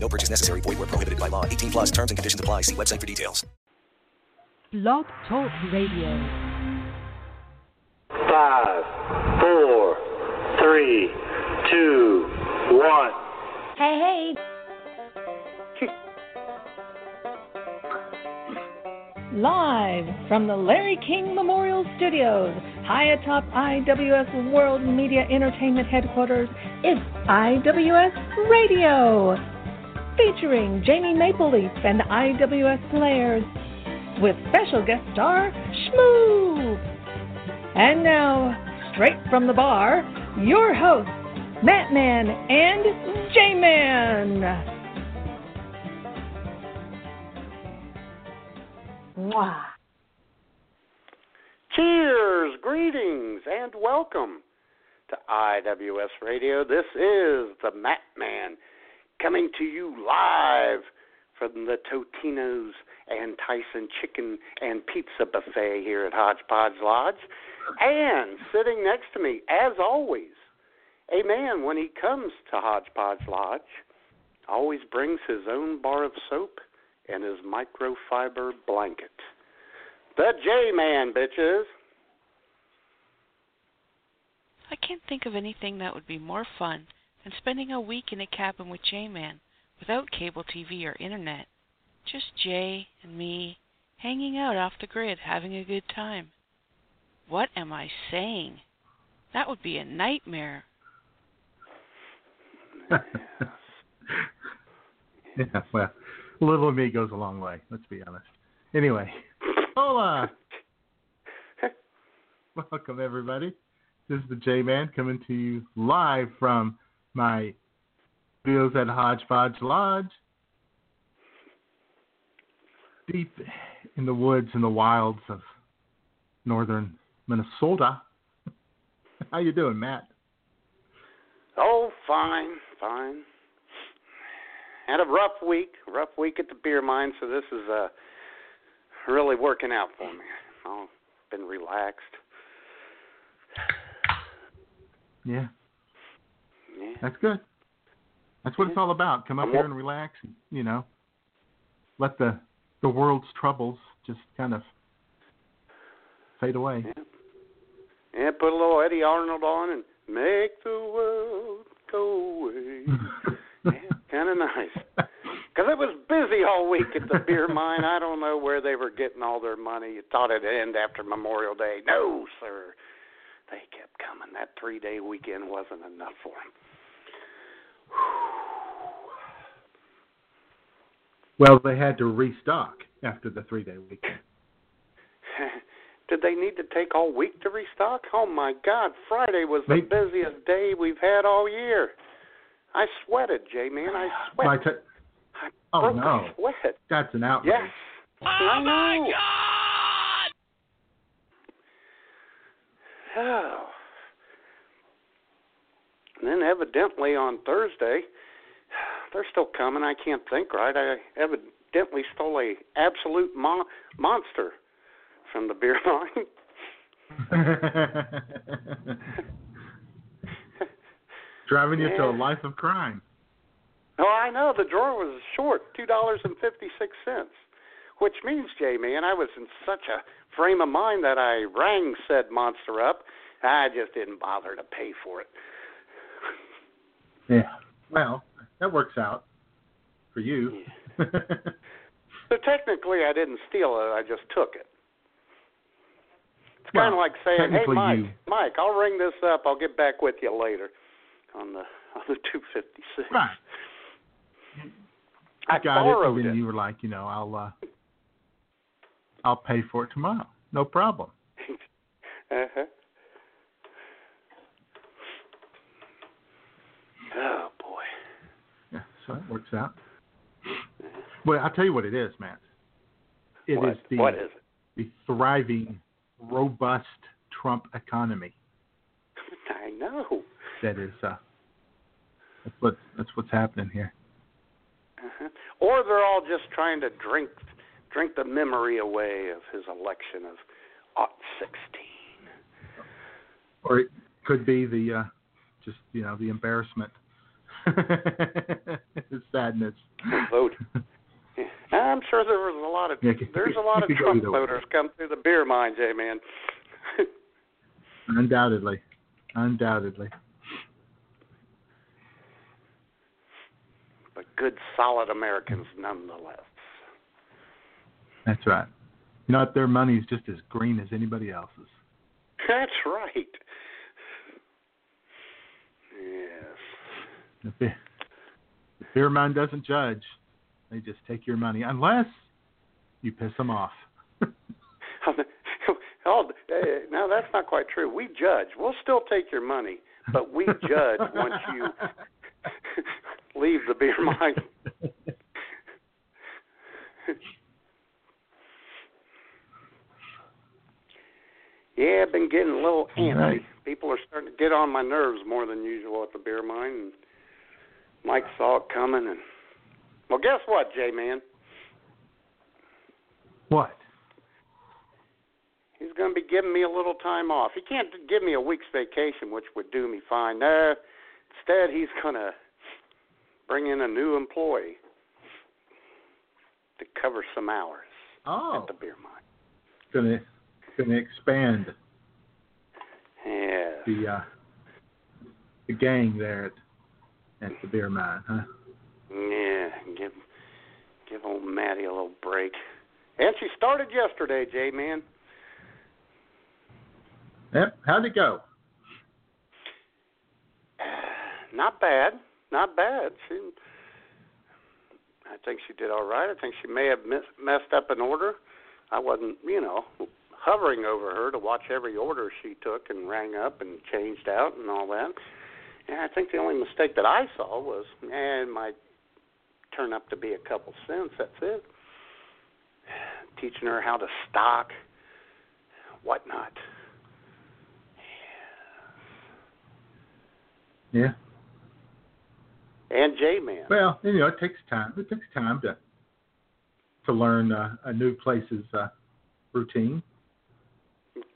No purchase necessary. Void where prohibited by law. 18 plus terms and conditions apply. See website for details. Blog Talk Radio. Five, four, three, two, one. Hey, hey. Live from the Larry King Memorial Studios, high atop IWS World Media Entertainment Headquarters, it's IWS Radio. Featuring Jamie Mapleleaf and the IWS Players, with special guest star Shmoo. And now, straight from the bar, your hosts, Matt Man and J Man. Mwah. Cheers, greetings, and welcome to IWS Radio. This is the Matt Man coming to you live from the Totino's and Tyson Chicken and Pizza Buffet here at Hodgepodge Lodge. And sitting next to me, as always, a man, when he comes to Hodgepodge Lodge, always brings his own bar of soap and his microfiber blanket. The J Man, bitches. I can't think of anything that would be more fun than spending a week in a cabin with J Man without cable TV or internet. Just Jay and me hanging out off the grid having a good time. What am I saying? That would be a nightmare. yeah, well, a little me goes a long way. Let's be honest. Anyway, hola. Welcome everybody. This is the J Man coming to you live from my studios at Hodgepodge Lodge, deep in the woods and the wilds of northern Minnesota. How you doing, Matt? Oh, fine, fine. Had a rough week, rough week at the beer mine, so this is uh really working out for me. I've been relaxed. Yeah, Yeah. that's good. That's what it's all about. Come up here and relax. And, you know, let the the world's troubles just kind of fade away. Yeah. Yeah, put a little Eddy Arnold on and make the world go away. yeah, kind of nice. Because it was busy all week at the beer mine. I don't know where they were getting all their money. You thought it'd end after Memorial Day. No, sir. They kept coming. That three day weekend wasn't enough for them. Well, they had to restock after the three day weekend. Did they need to take all week to restock? Oh my God! Friday was the They- busiest day we've had all year. I sweated, Jay man. I sweat. My t- I Oh, broke no. a sweat. that's an outrage. Yes. Oh I my know. God. Oh. And then evidently on Thursday, they're still coming. I can't think right. I evidently stole a absolute mon- monster from the beer mine. Driving you to a life of crime. Oh, I know. The drawer was short, two dollars and fifty six cents. Which means, Jay man, I was in such a frame of mind that I rang said monster up. I just didn't bother to pay for it. Yeah. Well, that works out for you. So technically, I didn't steal it. I just took it. It's kind of like saying, "Hey, Mike, you- Mike, I'll ring this up. I'll get back with you later on the on the two fifty six. right. I You got it, borrowed and then it. you were like, you know, I'll uh, I'll pay for it tomorrow. No problem. Uh-huh. Oh boy. Yeah, so it works out. Well, I'll tell you what it is, Matt. It what? is the what is it? the thriving, robust Trump economy. I know. That is uh, that's what that's what's happening here. Uh-huh. Or they're all just trying to drink drink the memory away of his election of aught sixteen. Or it could be the uh, just you know the embarrassment, sadness. Vote. I'm sure there was a lot of there's a lot of Trump voters come through the beer mine, J eh, man. Undoubtedly, undoubtedly. but good solid Americans nonetheless. That's right. You know what? Their money's just as green as anybody else's. That's right. Yes. The beer mine doesn't judge. They just take your money unless you piss them off. oh, no, that's not quite true. We judge. We'll still take your money, but we judge once you leave the beer mine. Yeah, I've been getting a little antsy. Right. People are starting to get on my nerves more than usual at the beer mine. And Mike saw it coming, and well, guess what, J man? What? He's going to be giving me a little time off. He can't give me a week's vacation, which would do me fine. No, instead, he's going to bring in a new employee to cover some hours Oh, at the beer mine. gonna gonna expand Yeah. the uh, the gang there at, at the beer mine, huh? Yeah. Give give old Maddie a little break. And she started yesterday, J man. Yep. How'd it go? Not bad. Not bad. She I think she did all right. I think she may have miss, messed up an order. I wasn't, you know, hovering over her to watch every order she took and rang up and changed out and all that. And I think the only mistake that I saw was, eh, might turn up to be a couple cents. That's it. Teaching her how to stock, whatnot. Yeah. And J Man. Well, you know, it takes time. It takes time to to learn uh, a new place's uh, routine.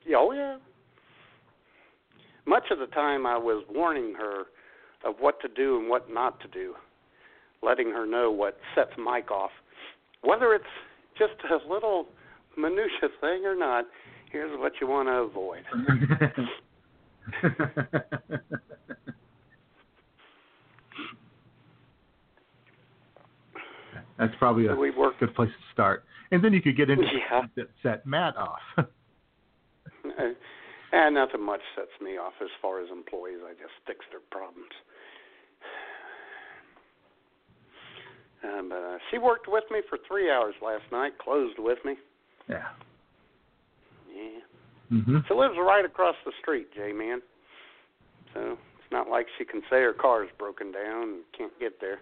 Yeah, Oh yeah. Much of the time, I was warning her of what to do and what not to do, letting her know what sets Mike off, whether it's just a little minutia thing or not. Here's what you want to avoid. That's probably a We work. good place to start. And then you could get into Yeah. that set Matt off. And nothing much sets me off as far as employees. I just fix their problems. Um, but uh, she worked with me for three hours last night. Closed with me. yeah. Yeah. hmm She lives right across the street, J man. So it's not like she can say her car's broken down and can't get there.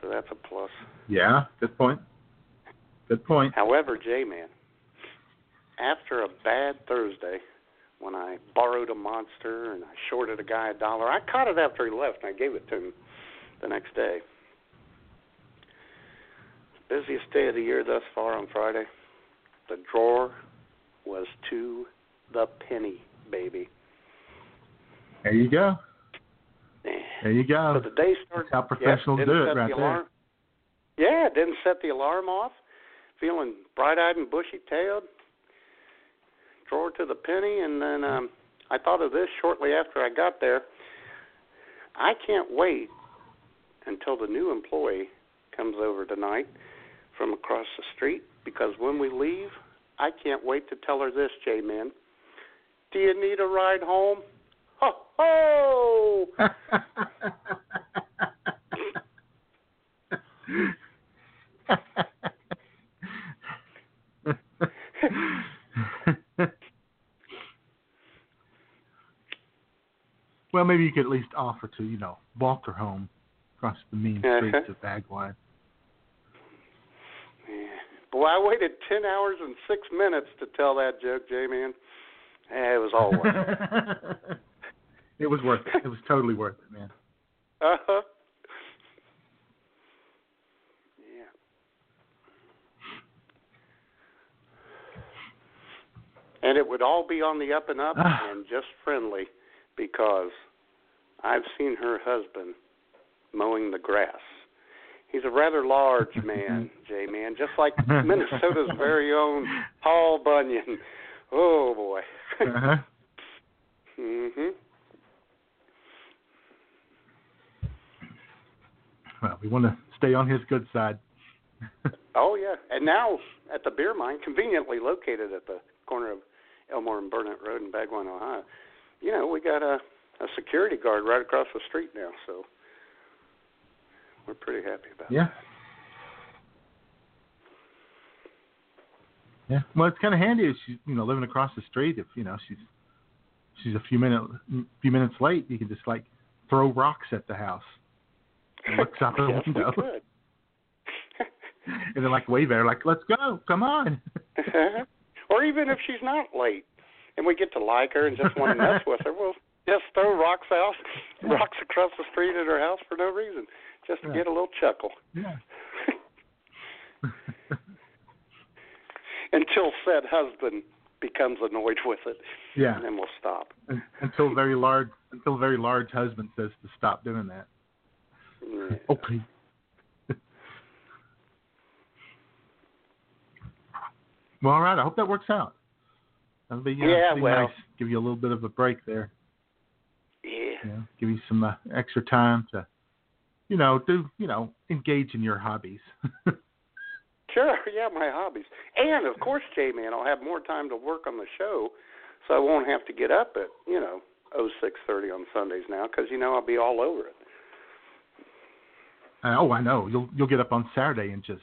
So that's a plus. Yeah. Good point. Good point. However, J man, after a bad Thursday when I borrowed a monster and I shorted a guy a dollar, I caught it after he left and I gave it to him the next day. Busiest day of the year thus far on Friday. The drawer was to the penny, baby. There you go. Eh. There you go. So the day started. That's how professionals yeah, do it right the there. alarm. Yeah, didn't set the alarm off. Feeling bright-eyed and bushy-tailed. Drawer to the penny, and then um, I thought of this shortly after I got there. I can't wait until the new employee comes over tonight from across the street because when we leave, I can't wait to tell her this, J Man. Do you need a ride home? Ho ho! well, maybe you could at least offer to, you know, walk her home across the mean Uh-huh. streets of Bagwine. Yeah. Well, I waited ten hours and six minutes to tell that joke, J man. Eh, it was all worth it. it was worth it. It was totally worth it, man. Uh huh. Yeah. And it would all be on the up and up and just friendly because I've seen her husband mowing the grass. He's a rather large man, J man, just like Minnesota's very own Paul Bunyan. Oh boy. Uh-huh. mhm. Well, we want to stay on his good side. Oh yeah, and now at the beer mine, conveniently located at the corner of Elmore and Burnett Road in Bagwan, Ohio. You know, we got a a security guard right across the street now, so we're pretty happy about it. yeah. Yeah. Well, it's kind of handy if she's you know living across the street. If you know she's she's a few minute few minutes late, you can just like throw rocks at the house. And looks out the yes, window. and then like wave at her like, "Let's go, come on." Uh-huh. or even if she's not late, and we get to like her and just want to mess with her, we'll just throw rocks out, rocks across the street at her house for no reason, just to Yeah. get a little chuckle. yeah. Until said husband becomes annoyed with it, yeah. and then we'll stop. Until very large until very large husband says to stop doing that. Yeah. Okay. well, all right. I hope that works out. That'll be, Yeah, well. nice. Give you a little bit of a break there. Yeah. You know, give you some uh, extra time to, you know, do you know, engage in your hobbies. Sure, yeah, my hobbies. And of course, J Man, I'll have more time to work on the show, so I won't have to get up at you know oh six thirty on Sundays now, because you know I'll be all over it. Uh, oh, I know. You'll you'll get up on Saturday and just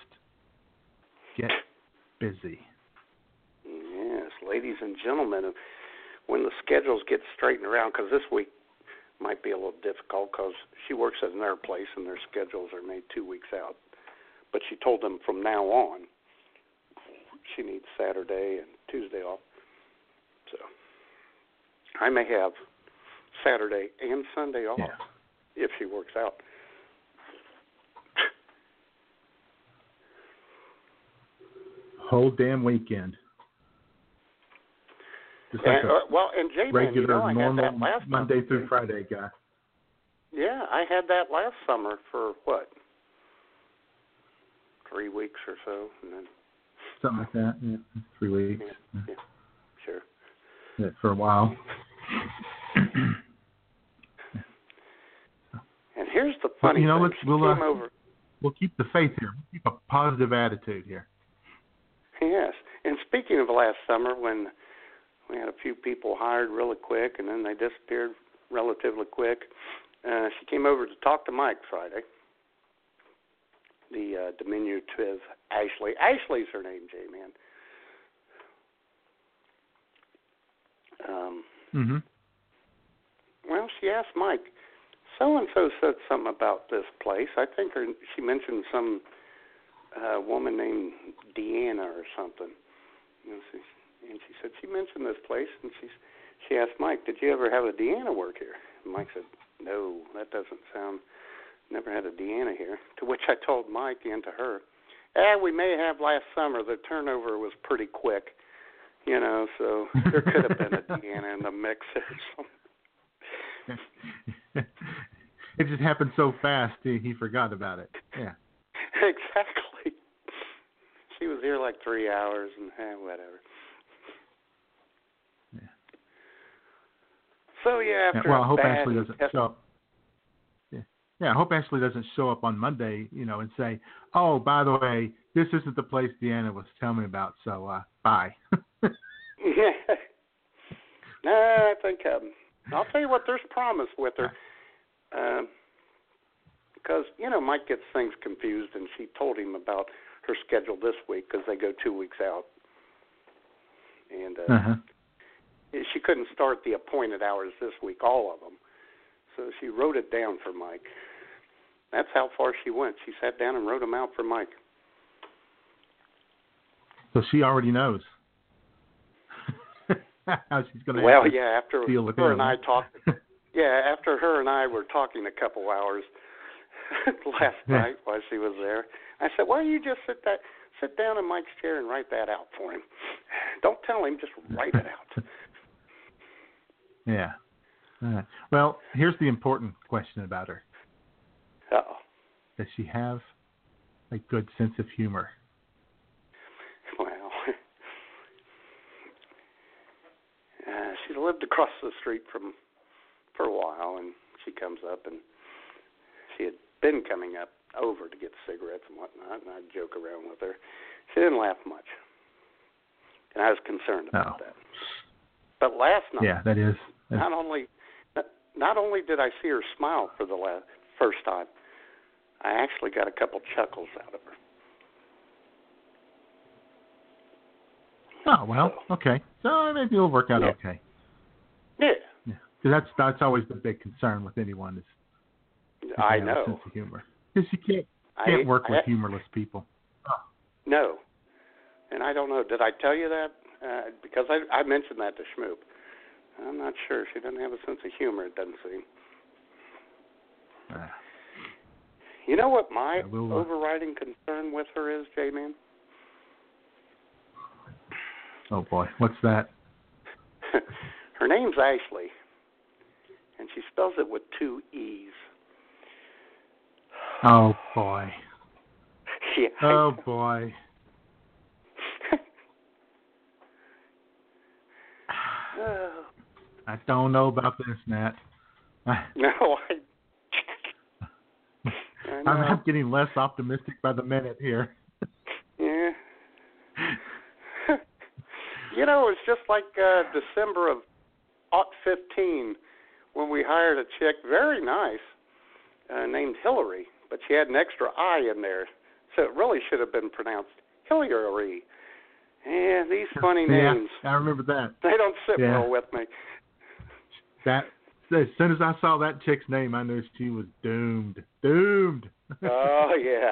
get busy. Ladies and gentlemen, when the schedules get straightened around, because this week might be a little difficult because she works at another place and their schedules are made two weeks out. But she told them from now on she needs Saturday and Tuesday off. So I may have Saturday and Sunday off Yeah. if she works out. Whole damn weekend. Just like And, a uh, well, and J Man, you regular know, normal that last Monday summer. through Friday guy. Yeah, I had that last summer for what? Three weeks or so, and then Something like that. Yeah. Three weeks. Yeah, yeah, sure. Yeah, for a while. And here's the funny you know, thing. let's- we'll, uh, over. We'll keep the faith here. We'll keep a positive attitude here. Yes. And speaking of last summer, when we had a few people hired really quick, and then they disappeared relatively quick, uh, she came over to talk to Mike Friday. The uh, diminutive Ashley. Ashley's her name, J Man. Um, Mm-hmm. Well, she asked Mike, so and so said something about this place. I think her she mentioned some uh, woman named Deanna or something. You know, she, and she said she mentioned this place, and she she asked Mike, "Did you ever have a Deanna work here?" And Mike said, "No, that doesn't sound. Never had a Deanna here." To which I told Mike and to her, "Eh, we may have last summer. The turnover was pretty quick." You know, so there could have been a Deanna in the mix or something. it just happened so fast he, he forgot about it. Yeah. exactly. She was here like three hours and eh, whatever. So yeah, yeah. Well, I hope Ashley doesn't test- show up. Yeah. Yeah, I hope Ashley doesn't show up on Monday, you know, and say, "Oh, by the way, this isn't the place Deanna was telling me about, so uh bye." Yeah. nah, I think um, I'll tell you what. There's promise with her, um, because you know Mike gets things confused, and she told him about her schedule this week because they go two weeks out, and uh, uh-huh. She couldn't start the appointed hours this week, all of them. So she wrote it down for Mike. That's how far she went. She sat down and wrote them out for Mike. So she already knows how she's going to. Well, yeah. After deal with her and I talked, yeah, after her and I were talking a couple hours last night while she was there, I said, "Why don't you just sit that sit down in Mike's chair and write that out for him? Don't tell him, just write it out." Yeah. Right. Well, here's the important question about her: Uh-oh. Does she have a good sense of humor? Well, uh, she's lived across the street from for a while, and she comes up, and she had been coming up over to get cigarettes and whatnot, and I'd joke around with her. She didn't laugh much, and I was concerned about No. that. But last night, Yeah, that is. Not only not only did I see her smile for the last, first time, I actually got a couple chuckles out of her. Oh well, okay. So maybe it'll work out Yeah. okay. Yeah, Yeah, that's that's always the big concern with anyone is I know. sense of humor. Because you can't I- can't work I- with humorless people. No. And I don't know. Did I tell you that? Uh, because I I mentioned that to Schmoop. I'm not sure. She doesn't have a sense of humor. It doesn't seem. Uh, You know what my will, uh, overriding concern with her is, J-Man? oh boy, what's that? her name's Ashley, and she spells it with two e's. Oh boy. Yeah. Oh boy. Oh, I don't know about this, Matt. No, I. I. I'm getting less optimistic by the minute here. Yeah. you know, it's just like uh December of aught fifteen when we hired a chick, very nice, uh, named Hillary, but she had an extra I in there, so it really should have been pronounced Hillary. Yeah, these funny yeah, names. I remember that. They don't sit Yeah. well with me. That as soon as I saw that chick's name, I knew she was doomed. Doomed. Oh yeah.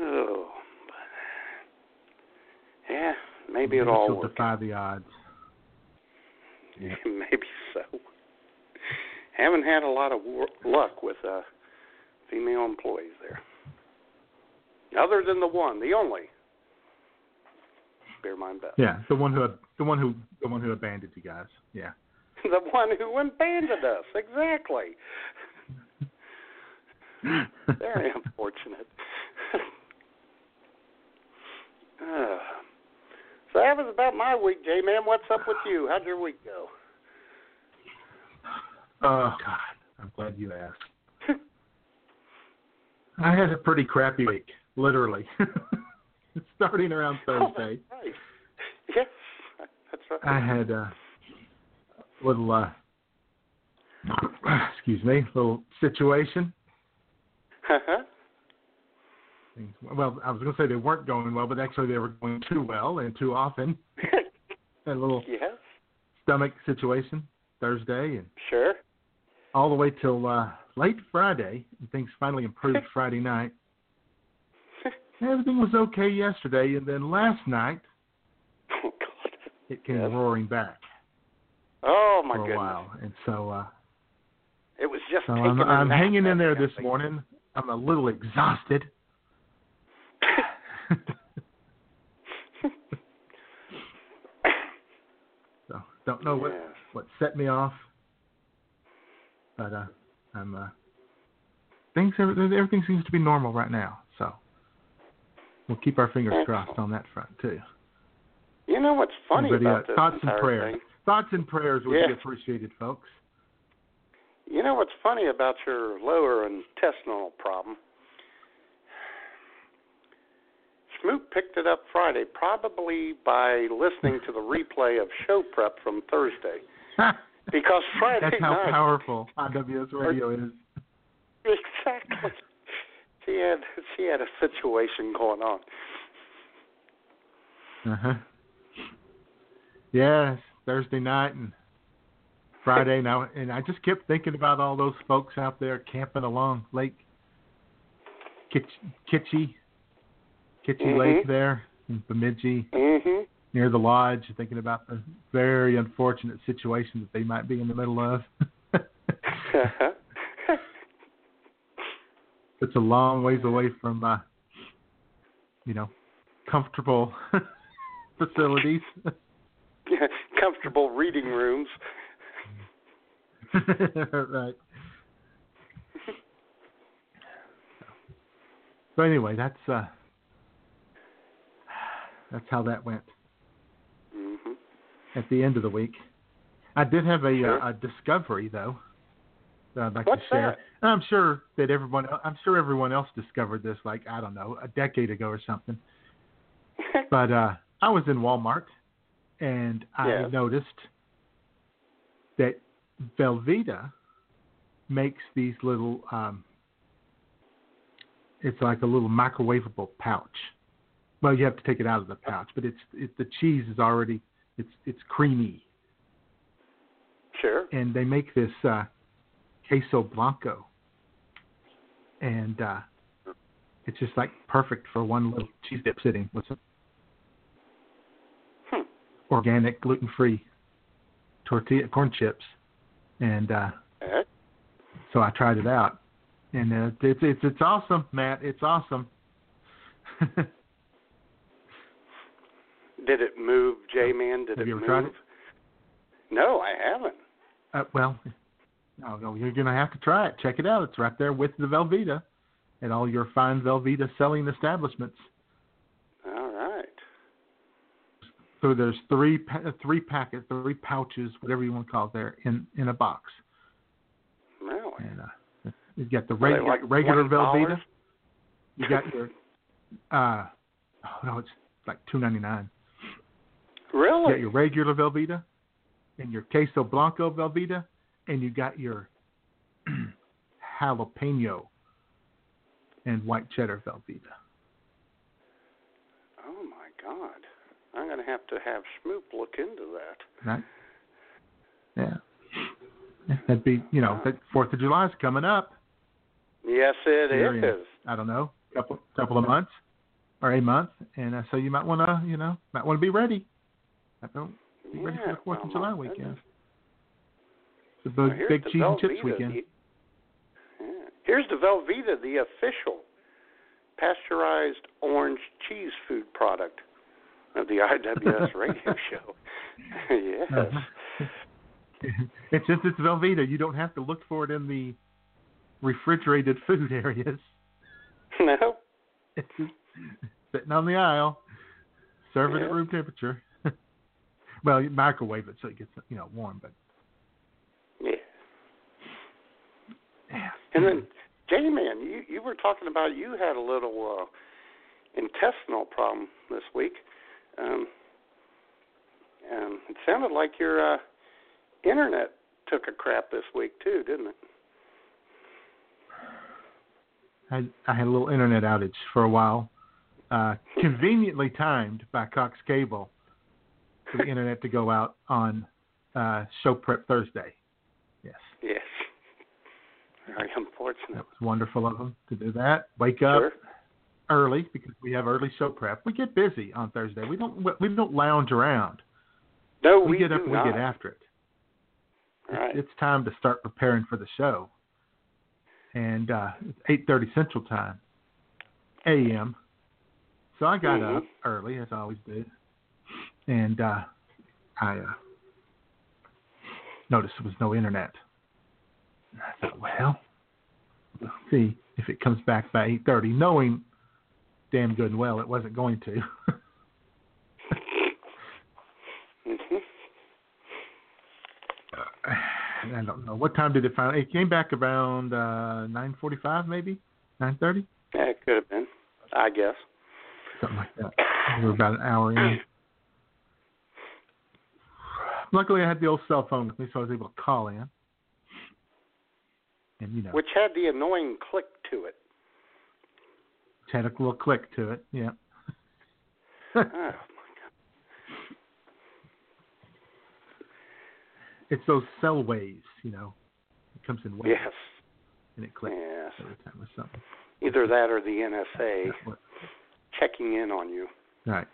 Oh, but yeah, maybe it all worked. defy the odds. Yeah. Maybe so. Haven't had a lot of wor- luck with uh, female employees there. Other than the one, the only. Bear mine best. Yeah, the one who the one who the one who abandoned you guys. Yeah. the one who abandoned us. Exactly. Very unfortunate. uh, so that was about my week, J man. What's up with you? How'd your week go? Oh God, I'm glad you asked. I had a pretty crappy week, literally. Starting around Thursday, Oh, right. Yes, that's right. I had a little, uh, excuse me, little situation. Uh-huh. Things, well, I was going to say they weren't going well, but actually they were going too well and too often. A little stomach situation Thursday, and sure. all the way till uh, late Friday. And things finally improved Friday night. Everything was okay yesterday, and then last night Oh God. it came Yes. roaring back Oh my for a goodness. while, and so uh, It was just so I'm, I'm hanging in there this morning. I'm a little exhausted. so don't know what what set me off, but uh, I'm uh, things everything seems to be normal right now. We'll keep our fingers crossed on that front too. You know what's funny Everybody, about uh, this thoughts and prayers. thing? Thoughts and prayers would be appreciated, folks. You know what's funny about your lower intestinal problem? Smoot picked it up Friday, probably by listening to the replay of show prep from Thursday. Because Friday That's how night, powerful IWS radio is. exactly, she had she had a situation going on. Uh huh. Yes, Thursday night and Friday now, and I just kept thinking about all those folks out there camping along Lake Kitch- Kitchie, Kitchi Mhm. Lake there in Bemidji, Mhm. near the lodge, thinking about the very unfortunate situation that they might be in the middle of. it's a long ways away from, uh, you know, comfortable facilities. Comfortable reading rooms. right. So anyway, that's uh, that's how that went Mhm. at the end of the week. I did have a, Sure. uh, a discovery though that I'd like What's to share. that? And I'm sure that everyone, I'm sure everyone else discovered this, like I don't know, a decade ago or something. But uh, I was in Walmart and I Yes. noticed that Velveeta makes these little. Um, it's like a little microwavable pouch. Well, you have to take it out of the pouch, but it's it, the cheese is already it's it's creamy, Sure. and they make this uh, queso blanco, and uh, it's just like perfect for one little cheese dip sitting with some Hmm. organic, gluten-free tortilla corn chips, and uh, so I tried it out, and uh, it's it's it's awesome, Matt. It's awesome. Did it move, J Man? Did Have it you ever move? tried it? No, I haven't. uh, well, no, you're gonna have to try it. Check it out. It's right there with the Velveeta, at all your fine Velveeta selling establishments. All right. So there's three three packets, three pouches, whatever you want to call it, there in in a box. Really? And uh, you got the reg- like regular $20? Velveeta. You got your uh oh no, it's like two ninety nine. Really? You got your regular Velveeta, and your queso blanco Velveeta, and you got your jalapeno and white cheddar Velveeta. Oh my God! I'm gonna have to have Smoop look into that. Right? Yeah. Yeah, That'd be, you know, that Fourth of July is coming up. Yes, it Here in. I don't know, couple couple of months or a month, and uh, so you might want to, you know, might want to be ready. I don't be ready for the Fourth well, of July weekend. Well, big, here's big the cheese and chips Velveeta, weekend. the- yeah. Here's the Velveeta, the official pasteurized orange cheese food product of the IWS radio show. yes. Uh-huh. it's just it's Velveeta. You don't have to look for it in the refrigerated food areas. No. It's just sitting on the aisle, serving Yeah. at room temperature. well, you microwave it so it gets you know warm, but Yeah. yeah. And then, J Man, you you were talking about you had a little uh, intestinal problem this week. Um, um, it sounded like your uh, internet took a crap this week too, didn't it? I, I had a little internet outage for a while, uh, conveniently timed by Cox Cable for the internet to go out on uh, Show Prep Thursday. Yes, Yes. Very unfortunate. that was wonderful of them to do that. Wake up Sure. early because we have early show prep. We get busy on Thursday. We don't we don't lounge around. No, We, we, get up and we get after it. Right. It's time to start preparing for the show. And uh, it's 8:30 Central Time, a.m. So I got Mhm. up early as I always do, and uh, I uh, noticed there was no internet. I thought, well, we'll see if it comes back by 8:30, knowing damn good and well it wasn't going to. Mhm. I don't know what time did it finally. It came back around uh, 9:45, maybe 9:30, Yeah, it could have been. I guess. something like that. We were about an hour in. Luckily, I had the old cell phone with me, so I was able to call in. And you know, Which had the annoying click to it. had a little click to it. Yeah. Oh my god! it's those cell waves, you know. It comes in waves Yes. and it clicks Yes. every time with something. Either that or the NSA checking in on you. Right.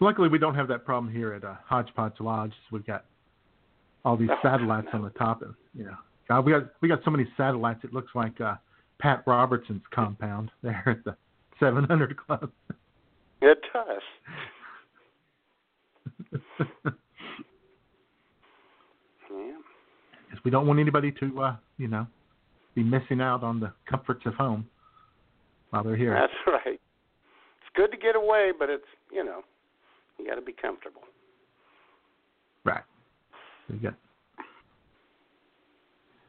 Luckily, we don't have that problem here at uh, Hodgepodge Lodge. We've got all these Oh, satellites on the top, and you know, God, we got we got so many satellites. It looks like uh, Pat Robertson's compound there at the 700 Club. It does. Yeah. 'Cause we don't want anybody to, uh, you know, be missing out on the comforts of home while they're here. That's right. It's good to get away, but it's you know, you got to be comfortable. So you got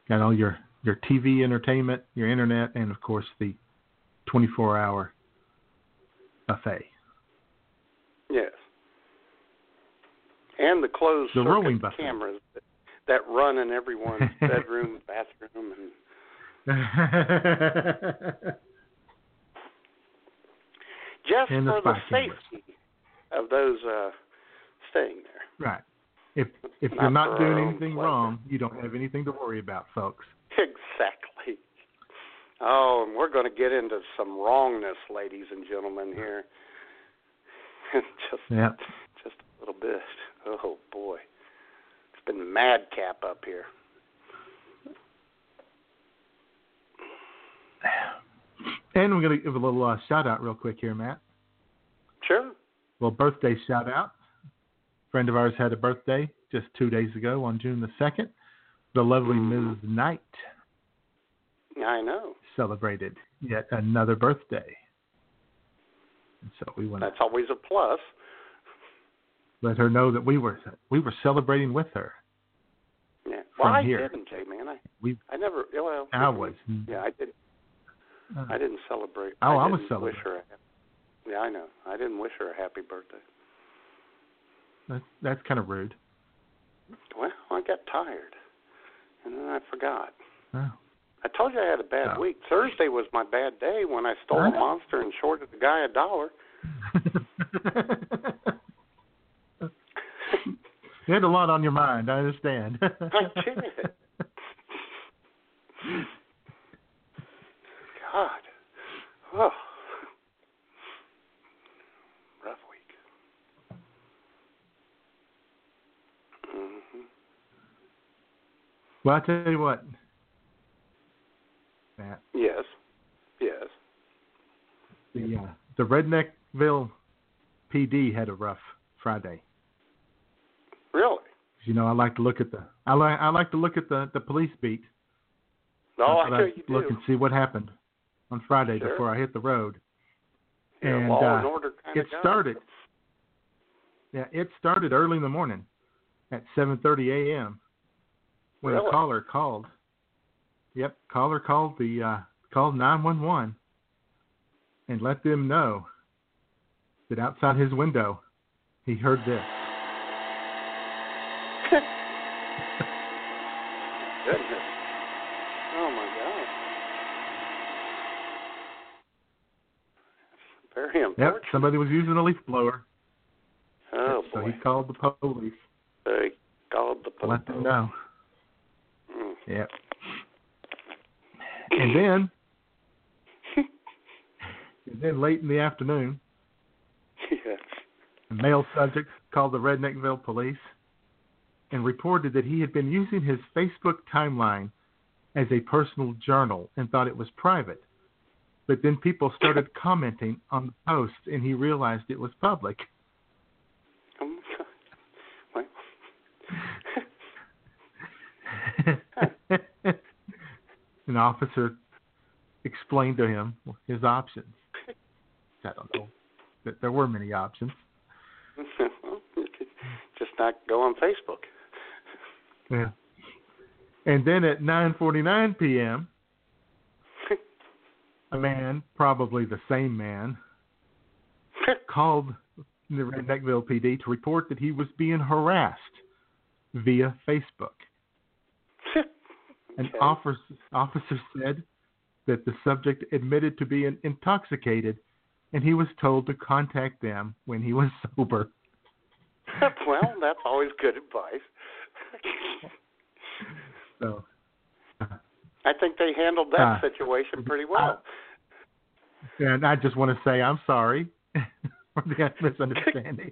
got all your your TV entertainment, your internet, and of course the 24-hour buffet. Yes. And the closed The circuit buffet. cameras that, that run in everyone's bedroom, bathroom, and just And the for the spy cameras. safety of those uh, staying there. right. If if Not you're not doing anything pleasure. wrong, you don't have anything to worry about, folks. Exactly. Oh, and we're going to get into some wrongness, ladies and gentlemen, here. just, Yeah. just a little bit. Oh boy, it's been madcap up here. And we're going to give a little uh, shout out real quick here, Matt. Sure. Well, birthday shout out. Friend of ours had a birthday just two days ago on June the 2nd. The lovely Ms. Knight I know. celebrated yet another birthday. And so we went. That's always a plus. let her know that we were we were celebrating with her. Yeah. Well, From I here. didn't, Jay man. I We I never. Well, I was Yeah, I did. uh, I didn't celebrate. Oh, I I was didn't celebrating. Wish her. A, yeah, I know. I didn't wish her a happy birthday. That's, that's kind of rude. Well, I got tired, and then I forgot. Oh. I told you I had a bad Oh. week. Thursday was my bad day when I stole a monster and shorted the guy a dollar. you had a lot on your mind. I understand. I did. God. Oh. Rough week. hmm Well, I'll tell you what, Matt, Yes. Yes. the uh, the Redneckville PD had a rough Friday. Really? You know, I like to look at the I like I like to look at the the police beat. Oh, I I'd you look do. and see what happened on Friday Sure. before I hit the road. And, uh, and order kind it started. Yeah, it started early in the morning at 7:30 a.m. when Really? a caller called. Yep, caller called the uh, called 911 and let them know that outside his window he heard this. Goodness. Oh my God. Very Yep, somebody was using a leaf blower, oh so boy. So he called the police They called the police. let them know. Yep. And then, and then late in the afternoon, a male subject called the Redneckville police and reported that he had been using his Facebook timeline as a personal journal and thought it was private. But then people started commenting on the post and he realized it was public. Oh my God. Well, An officer explained to him his options. I don't know that there were many options. well, you could just not go on Facebook. Yeah. And then at 9:49 p.m., a man, probably the same man, called the Redneckville PD to report that he was being harassed via Facebook. An Okay. officer, officer said that the subject admitted to being intoxicated and he was told to contact them when he was sober. well, that's always good advice. So, I think they handled that Uh, situation pretty well. and I just want to say I'm sorry for the misunderstanding.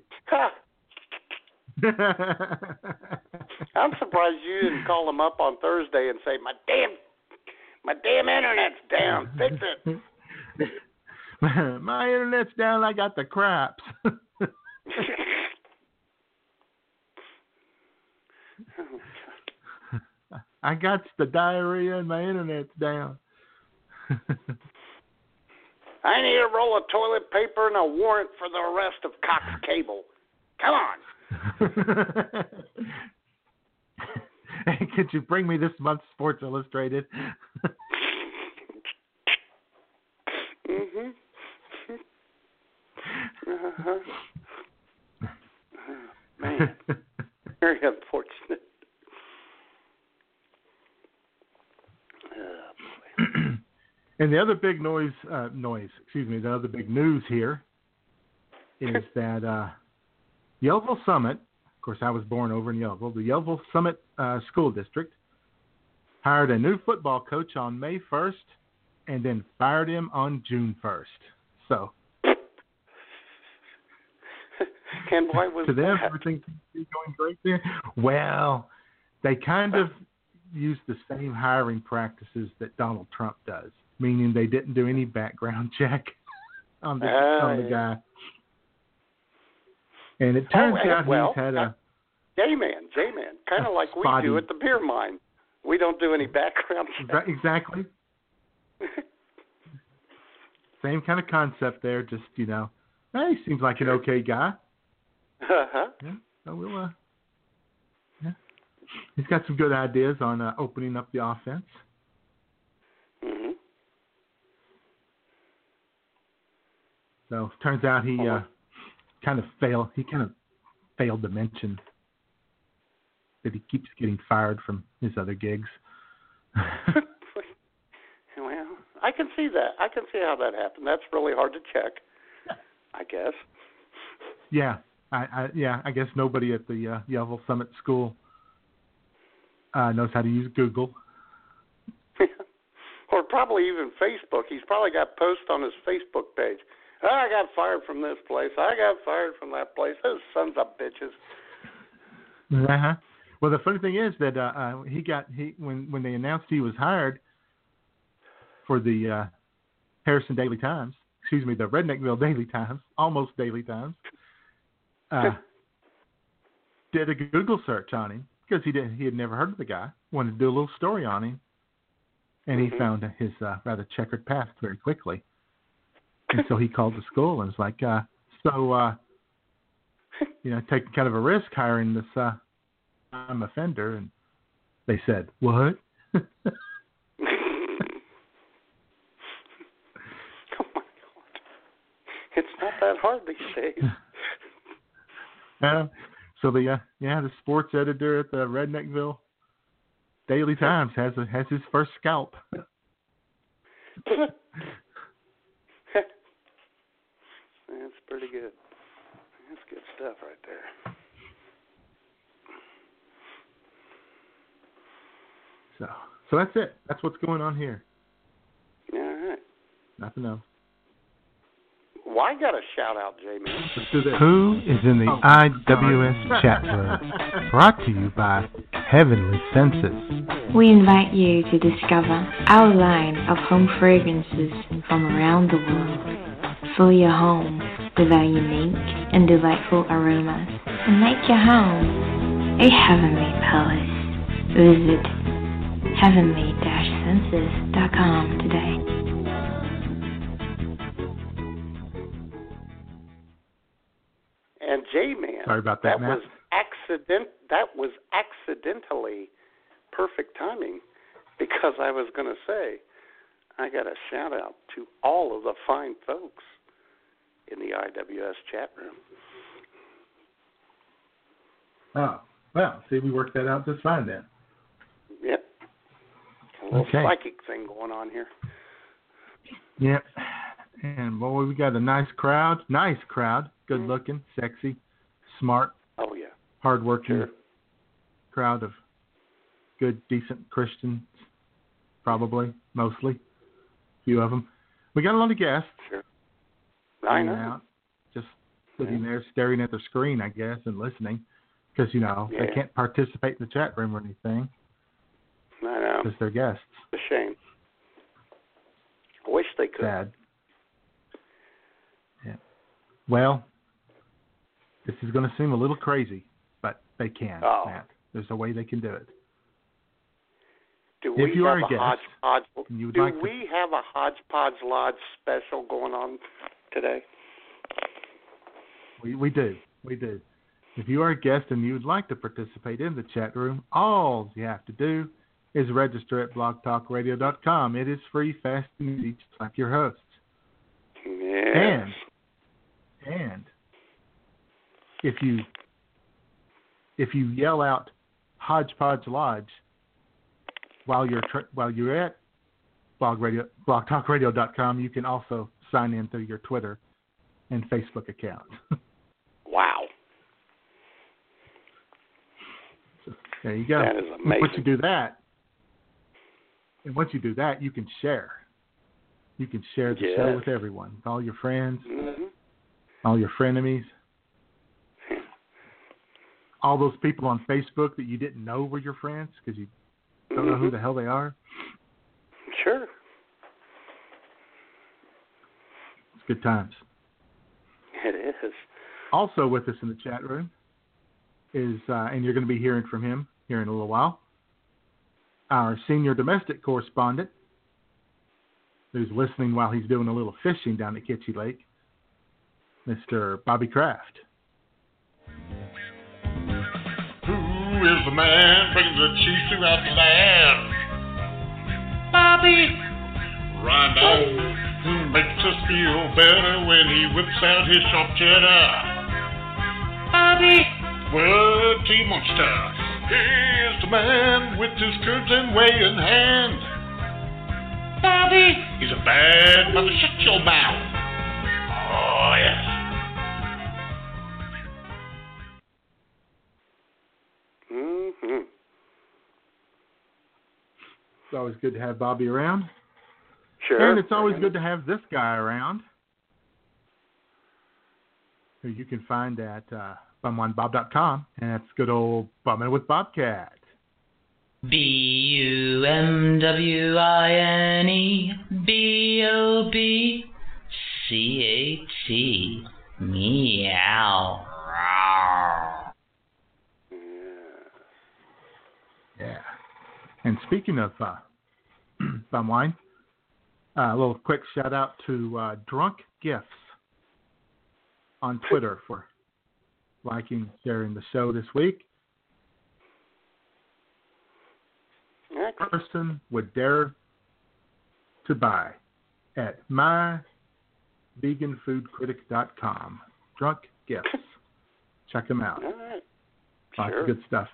I'm surprised you didn't call them up on Thursday and say, "My damn, my damn internet's down. Fix it." my internet's down. I got the craps. I got the diarrhea and my internet's down. I need a roll of toilet paper and a warrant for the arrest of Cox Cable. Come on. hey, could you bring me this month's Sports Illustrated? mhm. uh-huh. Man, very unfortunate. and the other big noise, uh, noise, excuse me, the other big news here is that uh, Yellville Summit, of course, I was born over in Yellville, the Yellville Summit uh, School District hired a new football coach on May 1st and then fired him on June 1st. So, and why was to them, that? everything going great there. Well, they kind of used the same hiring practices that Donald Trump does, meaning they didn't do any background check on the Ah, on the yeah. guy. And it turns Oh, out well, he's had a J Man, J Man, kind of like we do at the beer mine. We don't do any background check. Right, exactly same kind of concept there. Just you know, hey, seems like an okay guy. uh-huh. Yeah, so we'll. Uh, yeah, he's got some good ideas on uh, opening up the offense. Mhm. So turns out he Oh, uh, kind of fail. He kind of failed to mention that he keeps getting fired from his other gigs. well, I can see that. I can see how that happened. That's really hard to check. I guess. yeah, I, I yeah, I guess nobody at the uh, Summit School uh, knows how to use Google. or probably even Facebook. He's probably got posts on his Facebook page. Oh, I got fired from this place. I got fired from that place. Those sons of bitches. Uh-huh. Well, the funny thing is that uh, uh, he got he when when they announced he was hired for the uh, Harrison Daily Times, excuse me, the Redneckville Daily Times, almost Daily Times, uh, did a Google search on him because he did he had never heard of the guy, wanted to do a little story on him, and he Mhm. found his uh, rather checkered past very quickly, and so he called the school and was like, uh, so. Uh, you know, taking kind of a risk hiring this uh I'm offender and they said, What? oh my god. It's not that hard these days. uh, so the uh, yeah, the sports editor at the Redneckville Daily Times has a, has his first scalp. That's pretty good. That's good stuff right there. So so that's it. That's what's going on here. All right. Nothing else. Well, I got a shout out, J Man. Let's do this. Who is in the oh. IWS chat room? Brought to you by Heavenly Senses. We invite you to discover our line of home fragrances from around the world. Fill your home with our unique and delightful aromas and make your home a heavenly palace. Visit heavenly-senses.com today. And J Man. Sorry about that, That Matt. was accident. That was accidentally perfect timing, because I was going to say, I got a shout out to all of the fine folks in the IWS chat room. Oh. Well, see we worked that out just fine then. Yep. A little Okay. psychic thing going on here. Yep. And boy, we got a nice crowd. Nice crowd. Good mm-hmm. looking, sexy, smart, Oh yeah. hardworking Sure. crowd of good, decent Christians, probably mostly, A few of them. We got a lot of guests. Sure. I know. out, just sitting there staring at the screen, I guess, and listening, because you know they can't participate in the chat room or anything I know. because they're guests. It's a shame. I wish they could. Sad. Yeah. Well, this is going to seem a little crazy, but they can. Oh. Matt. There's a way they can do it. Do If we you have are a a guest hodgepodge? Do like to- we have a hodgepodge lodge special going on today? We we do. We do. If you are a guest and you would like to participate in the chat room, all you have to do is register at blogtalkradio.com. It is free, fast, and easy, just like your hosts. Yes. And and if you if you yell out Hodgepodge Lodge while you're tr- while you're at blog radio blogtalkradio.com, you can also sign in through your Twitter and Facebook account. Wow. There you go. That is And Once you do that, and once you do that, you can share. You can share the show with everyone, all your friends, hmm all your frenemies, all those people on Facebook that you didn't know were your friends because you don't know who Mm-hmm. the hell they are. Sure. It's good times. It is. Also with us in the chat room is, uh, and you're going to be hearing from him here in a little while, our senior domestic correspondent who's listening while he's doing a little fishing down at Kitchie Lake, Mr. Bobby Kraft. Who is the man bringing the cheese throughout the land? Bobby! Right on. Who makes us feel better when he whips out his sharp cheddar? Bobby! What tea monster? He's the man with his curves and way in hand. Bobby! He's a bad mother. Shut your mouth. Oh, yes. Mm-hmm. It's always good to have Bobby around. Sure. And it's always good to have this guy around, who you can find at uh, bum1bob.com, and that's good old Bum Wine Bobcat. B U M W I N E B O B C A T. Meow. Yeah. And speaking of uh, bum wine, a little quick shout out to uh, Drunk Gifts on Twitter for liking, sharing the show this week. Person would dare to buy at myveganfoodcritic.com. Drunk Gifts. Check them out. All right. Lots Sure. of good stuff.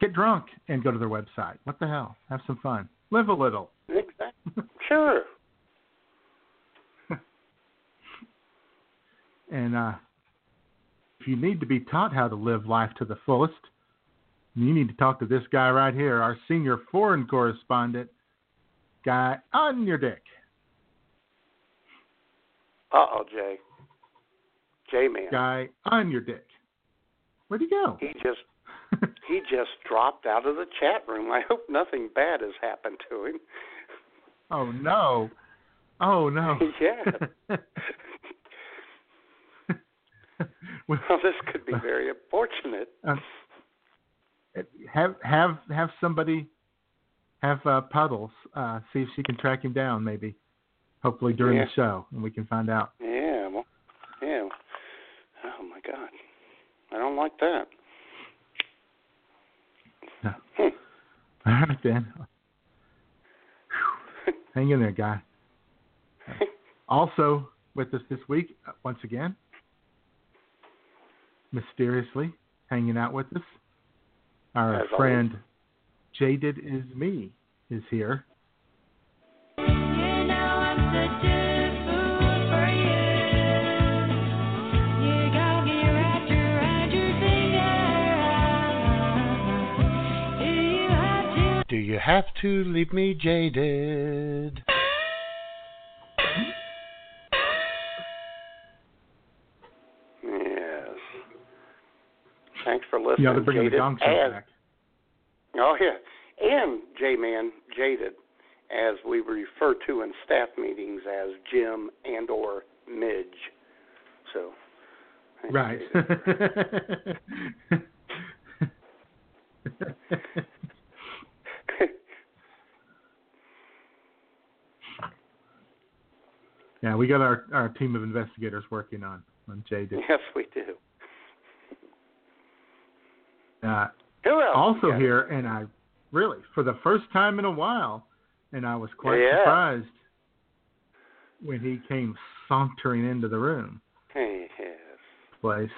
Get drunk and go to their website. What the hell? Have some fun. Live a little. Sure. And uh, if you need to be taught how to live life to the fullest, you need to talk to this guy right here, our senior foreign correspondent, guy on your dick. Uh oh, Jay. J man. Guy on your dick. Where'd he go? He just he just dropped out of the chat room. I hope nothing bad has happened to him. Oh no. Oh no. Yeah. Well, this could be very unfortunate. uh, have have have somebody have uh, puddles uh, see if she can track him down maybe hopefully during Yeah. the show and we can find out Yeah. Well, yeah. Oh my God. I don't like that. No. Hmm. all right then hang in there guy also with us this week uh, once again mysteriously hanging out with us our As always. friend jaded is me is here Do you have to leave me jaded? Yes. Thanks for listening. Yeah, they're bringing jaded the back. Oh yeah, and J-Man jaded, as we refer to in staff meetings as Jim and or Midge. So. Right. Yeah, we got our, our team of investigators working on on Jaded. yes, we do. Uh, Who else? also got? here, and I really for the first time in a while, and I was quite Yeah. surprised when he came sauntering into the room Hey, yes. place.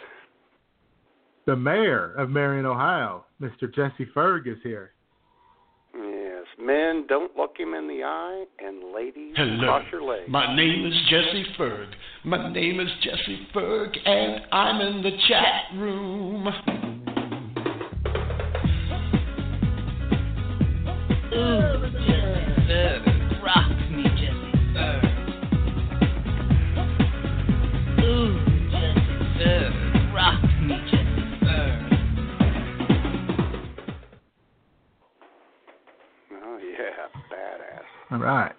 The mayor of Marion, Ohio, Mr. Jesse Ferg, is here. Men don't look him in the eye, and ladies Hello. cross your legs. My name is Jesse Ferg. My name is Jesse Ferg, and I'm in the chat room. All right.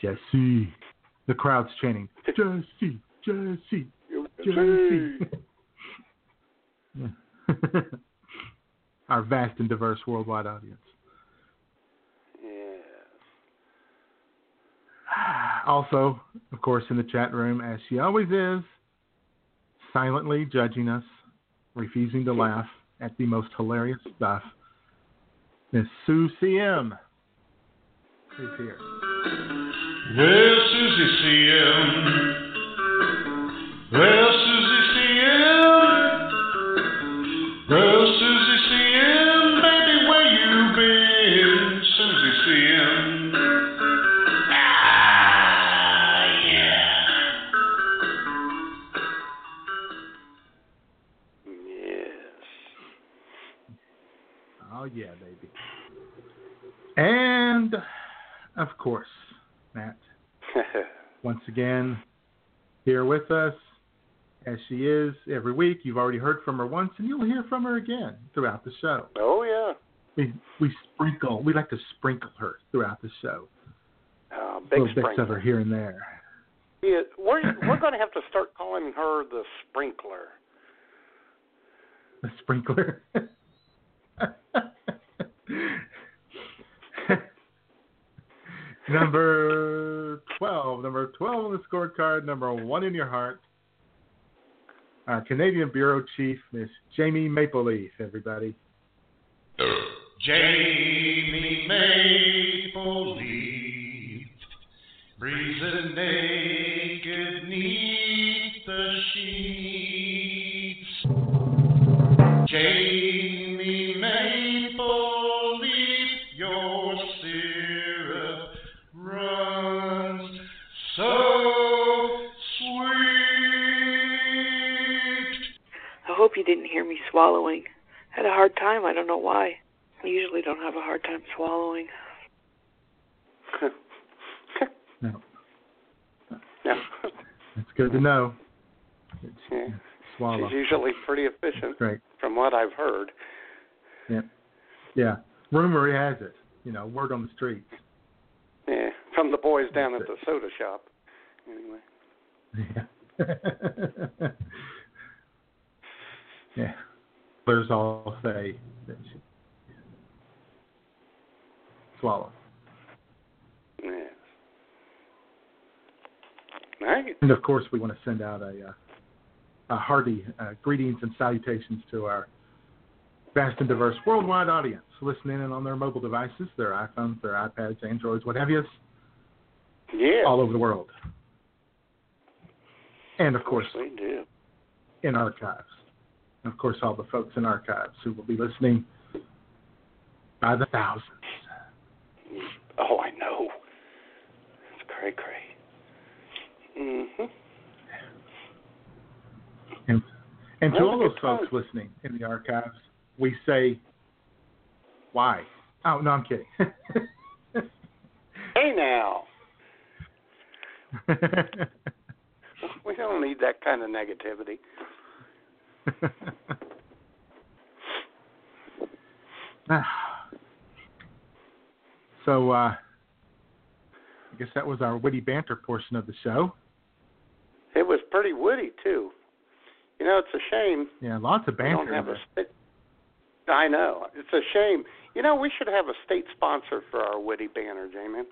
Jesse. The crowd's chanting, Jesse, Jesse, Jesse. Our vast and diverse worldwide audience. Yes. Also, of course, in the chat room, as she always is, silently judging us, refusing to laugh at the most hilarious stuff, Miss Sue CM is here. Well, Susie CM. Well, Susie CM. Well, Susie CM, baby, where you been? Susie CM. Ah, yeah. Yes. Oh, yeah, baby. And, of course, Matt, once again, here with us, as she is every week. You've already heard from her once, and you'll hear from her again throughout the show. oh yeah. We, we sprinkle, we like to sprinkle her throughout the show. Uh, big Little bits of her here and there. Yeah, we're we're going to have to start calling her the sprinkler. The sprinkler. number 12. Number 12 on the scorecard. Number one in your heart. Our Canadian Bureau Chief, Miss Jamie Maple Leaf, everybody. Jamie Maple Leaf, breathing naked neath the sheets. Jamie you didn't hear me swallowing. Had a hard time. I don't know why. I usually don't have a hard time swallowing. No, no. that's good to know. It's, Yeah. swallow. She's usually pretty efficient, Great. from what I've heard. Yeah. Yeah. Rumor has it, you know, word on the streets. Yeah, from the boys down at the soda shop. Anyway. Yeah. yeah. There's all say that she swallow. Yes. Right. And of course, we want to send out a, uh, a hearty uh, greetings and salutations to our vast and diverse worldwide audience listening in on their mobile devices, their iPhones, their iPads, Androids, what have you, Yeah. all over the world. And of course, we do. in archives. And of course, all the folks in archives who will be listening by the thousands. Oh, I know. It's cray cray. Mhm. And, and to all those folks time. listening in the archives, we say, why? Oh, no, I'm kidding. Hey now, we don't need that kind of negativity. so uh, I guess that was our witty banter portion of the show. It was pretty witty too. You know, it's a shame. Yeah, lots of banter. Don't have a I know. It's a shame. You know, we should have a state sponsor for our witty banner, J Man.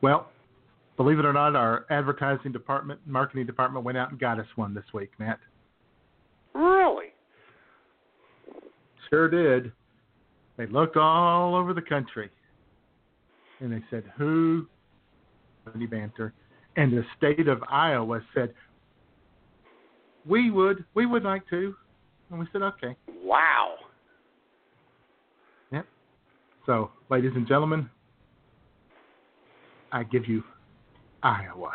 Well, believe it or not, our advertising department, marketing department went out and got us one this week, Matt. Really? Sure did. They looked all over the country, and they said, "Who?" Witty banter, and the state of Iowa said, "We would, we would like to," and we said, "Okay." Wow. Yep. So, ladies and gentlemen, I give you Iowa.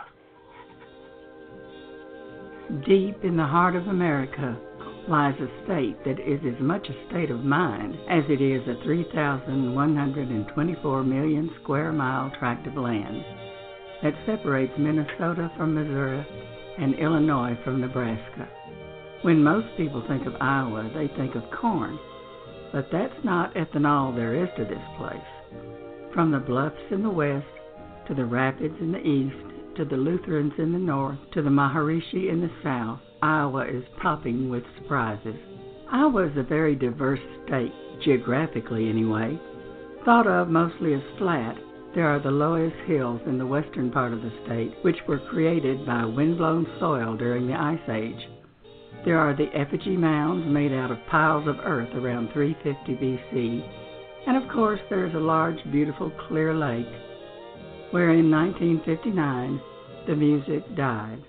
Deep in the heart of America lies a state that is as much a state of mind as it is a 3,124 million square mile tract of land that separates Minnesota from Missouri and Illinois from Nebraska. When most people think of Iowa, they think of corn, but that's not ethanol there is to this place. From the bluffs in the west to the rapids in the east, to the Lutherans in the north, to the Maharishi in the south, Iowa is popping with surprises. Iowa is a very diverse state, geographically anyway. Thought of mostly as flat, there are the lowest hills in the western part of the state, which were created by windblown soil during the Ice Age. There are the effigy mounds made out of piles of earth around 350 BC, and of course there is a large, beautiful Clear Lake, where in 1959 the music died.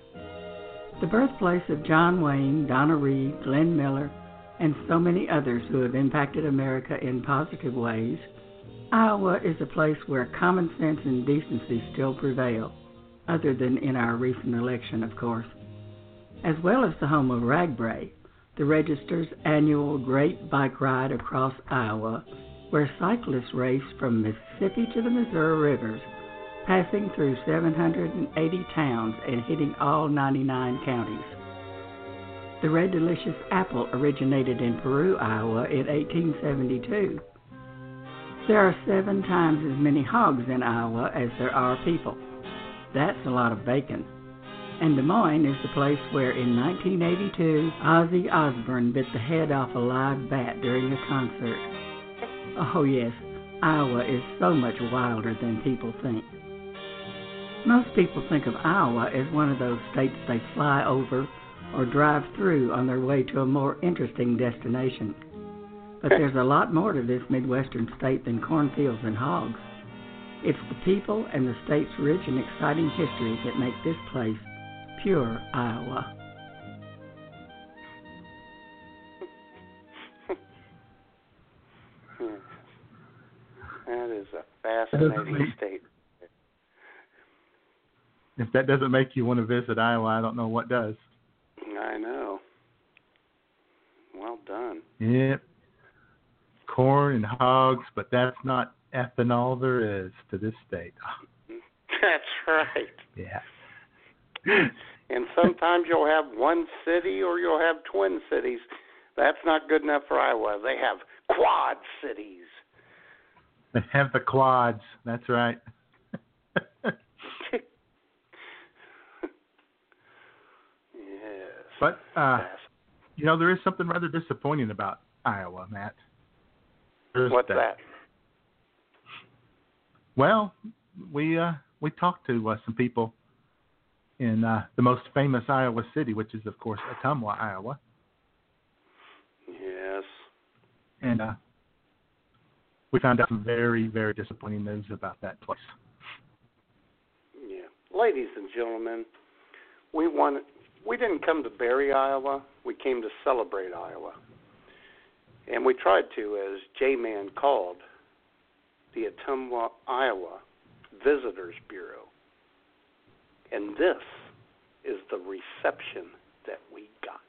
The birthplace of John Wayne, Donna Reed, Glenn Miller, and so many others who have impacted America in positive ways, Iowa is a place where common sense and decency still prevail, other than in our recent election, of course, as well as the home of RAGBRAI, the Register's annual great bike ride across Iowa, where cyclists race from Mississippi to the Missouri rivers, passing through 780 towns and hitting all 99 counties. The Red Delicious apple originated in Peru, Iowa in 1872. There are seven times as many hogs in Iowa as there are people. That's a lot of bacon. And Des Moines is the place where in 1982 Ozzy Osbourne bit the head off a live bat during a concert. Oh, yes, Iowa is so much wilder than people think. Most people think of Iowa as one of those states they fly over or drive through on their way to a more interesting destination. But there's a lot more to this Midwestern state than cornfields and hogs. It's the people and the state's rich and exciting history that make this place pure Iowa. Hmm. That is a fascinating state. If that doesn't make you want to visit Iowa, I don't know what does. I know. Well done. Yep. Corn and hogs, but that's not ethanol there is to this state. That's right. Yeah. And sometimes you'll have one city or you'll have twin cities. That's not good enough for Iowa. They have quad cities. They have the quads. That's right. Yes. But uh you know, there is something rather disappointing about Iowa, Matt. There's What's that? Well, we uh we talked to uh, some people in uh the most famous Iowa city, which is of course Ottumwa, Iowa. Yes. And uh we found out some very, very disappointing news about that place. Yeah. Ladies and gentlemen, we wanted we didn't come to bury Iowa, we came to celebrate Iowa. And we tried to, as J Man called, the Ottumwa, Iowa Visitors Bureau. And this is the reception that we got.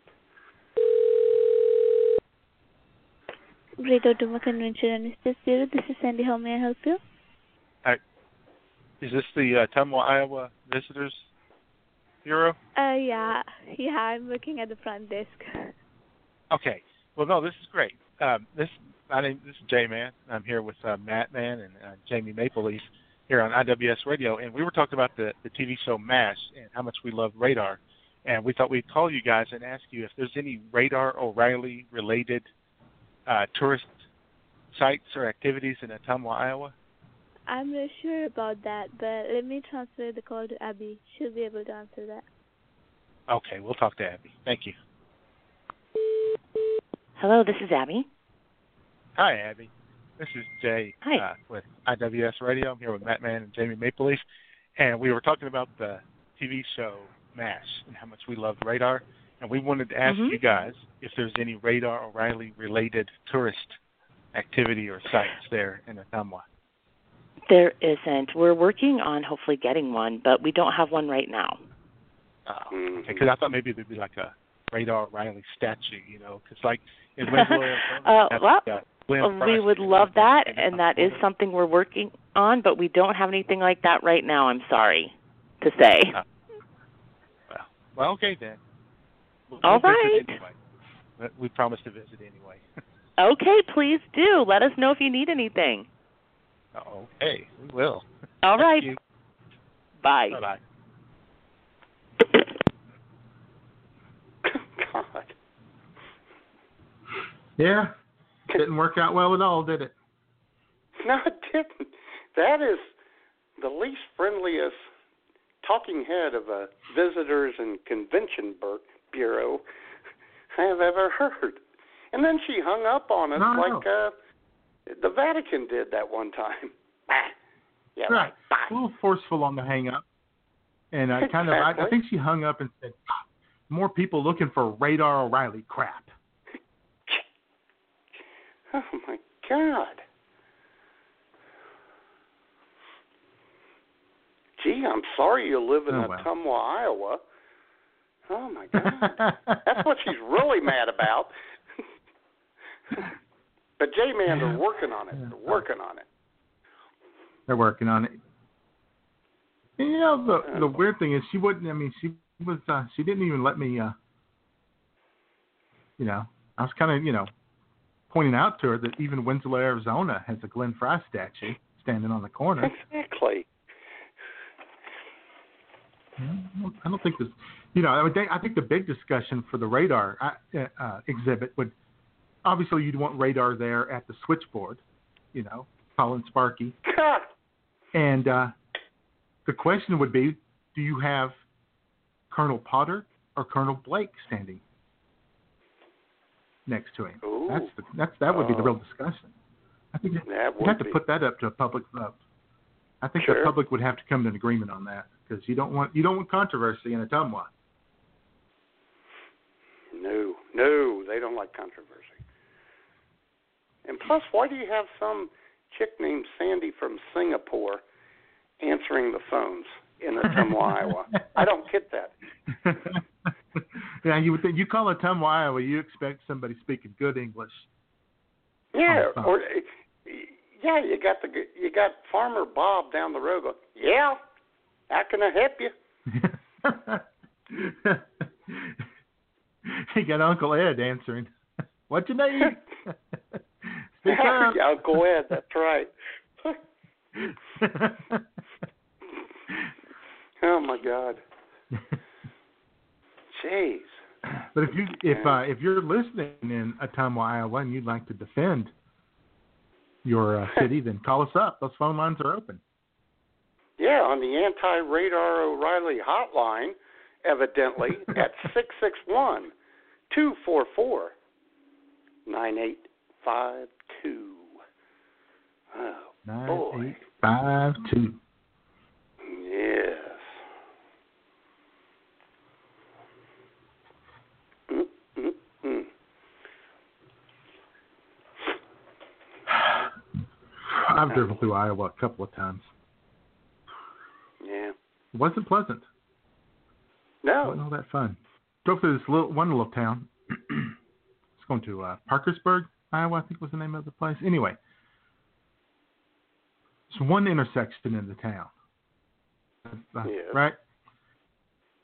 Great Ottumwa Convention and Visitors Bureau. This is Sandy. How may I help you? Hi. Is this the uh, Ottumwa, Iowa Visitors Bureau? Uh, yeah, yeah. I'm working at the front desk. Okay. Well, no, this is great. um, this my name this is Jay Man. I'm here with uh, Matt Man and uh, Jamie Maple Leaf here on IWS Radio, and we were talking about the the TV show MASH and how much we love radar, and we thought we'd call you guys and ask you if there's any radar O'Reilly related uh, tourist sites or activities in Ottumwa, Iowa. I'm not sure about that, but let me transfer the call to Abby. She'll be able to answer that. Okay, we'll talk to Abby. Thank you. Hello, this is Abby. Hi, Abby. This is Jay Hi. Uh, with IWS Radio. I'm here with Matt Man and Jamie Maple Leaf, and we were talking about the TV show MASH and how much we love radar. And we wanted to ask Mhm. you guys if there's any radar O'Reilly related tourist activity or sites there in Ottumwa. There isn't. We're working on hopefully getting one, but we don't have one right now. Oh, Because I thought maybe there'd be like a radar Riley statue, you know, because like in Winslow, Uh, well, uh, Glenn we would love that, and that is something we're working on, but we don't have anything like that right now. I'm sorry to say. Well, okay then. We'll, All we'll right. Anyway. But We promised to visit anyway. Okay, please do. Let us know if you need anything. Okay, we will. All right. Thank you. Bye. Bye bye. God. Yeah. Didn't work out well at all, did it? No, it didn't. That is the least friendliest talking head of a visitors and convention bur- bureau I have ever heard. And then she hung up on us No, no. like uh, the Vatican did that one time. Yeah, right. A little forceful on the hang up. And I kind of, I, I think she hung up and said, ah, more people looking for radar O'Reilly crap. Oh my God. Gee, I'm sorry you live in Oh. Ottumwa, Iowa. Oh my God. That's what she's really mad about. But J Man, they're working on it. They're working on it. They're working on it. And, you know, the the weird thing is she wouldn't. I mean, she was. uh She didn't even let me. uh You know, I was kind of, you know, pointing out to her that even Winslow, Arizona, has a Glenn Frey statue standing on the corner. Exactly. I don't think this. You know, I would think, I think the big discussion for the radar uh, uh, exhibit would obviously you'd want radar there at the switchboard. You know, Colin Sparky, and uh, the question would be, do you have Colonel Potter or Colonel Blake standing next to him? That's the, that's that would be the real discussion. I think That you would have to put that up to a public vote. I think the public would have to come to an agreement on that because you don't want you don't want controversy in Ottumwa. No, no, they don't like controversy. And plus, why do you have some chick named Sandy from Singapore answering the phones in Ottumwa, Iowa? I don't get that. yeah, you would think you call Ottumwa, Iowa, you expect somebody speaking good English. Yeah, or eh, yeah, you got the you got Farmer Bob down the road. Going, yeah, how can I help you? you got Uncle Ed answering. What you need? Yeah, go ahead. That's right. oh my God. Jeez. But if you if uh, if you're listening in Ottumwa, Iowa, and you'd like to defend your uh, city, then call us up. Those phone lines are open. Yeah, on the anti radar O'Reilly hotline, evidently, at six six one two four four nine eight five two. Oh Nine boy. eight five two. Yes. Mm, mm, mm. I've driven through Iowa a couple of times. Yeah. It wasn't pleasant. No. wasn't all that fun. Drove through this little one little town. it's going to uh, Parkersburg, Iowa, I think was the name of the place. Anyway, it's one intersection in the town, Uh, Yes. right?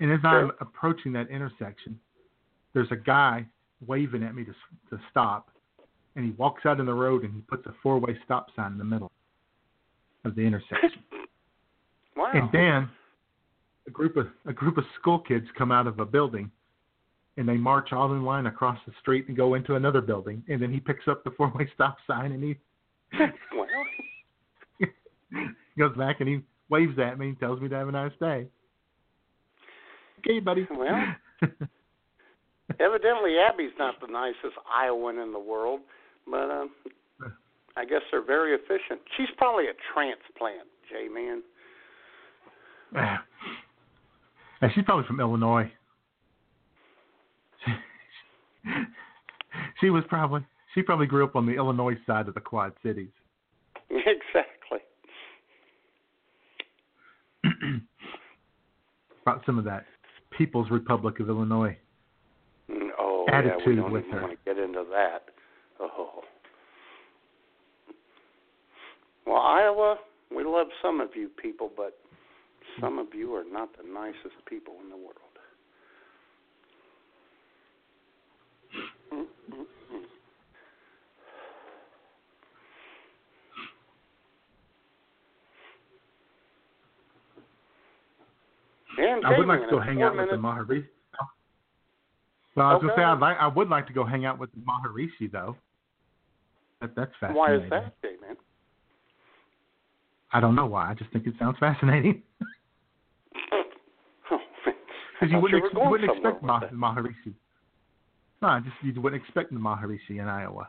And as I'm approaching that intersection, there's a guy waving at me to to stop, and he walks out in the road and he puts a four-way stop sign in the middle of the intersection. Wow. And then a group of a group of school kids come out of a building and they march all in line across the street and go into another building and then he picks up the four way stop sign and he goes back and he waves at me and tells me to have a nice day. Okay, buddy. Well, evidently Abby's not the nicest Iowan in the world, but um, I guess they're very efficient. She's probably a transplant, J man. And she's probably from Illinois. she was probably she probably grew up on the Illinois side of the Quad Cities. Exactly. Brought some of that People's Republic of Illinois Mm, Oh, yeah, we attitude don't with even her. want to get into that. Oh. Well, Iowa, we love some of you people, but some of you are not the nicest people in the world. Mm-mm-mm. And I would like to go hang out with the minutes- Maharishi. Well, I was gonna say I'd like I would like to go hang out with the Maharishi though. That that's fascinating. Why is that, man? I don't know why. I just think it sounds fascinating. Oh, because you thought wouldn't, ex- you wouldn't expect Ma- Maharishi. No, I just you wouldn't expect the Maharishi in Iowa,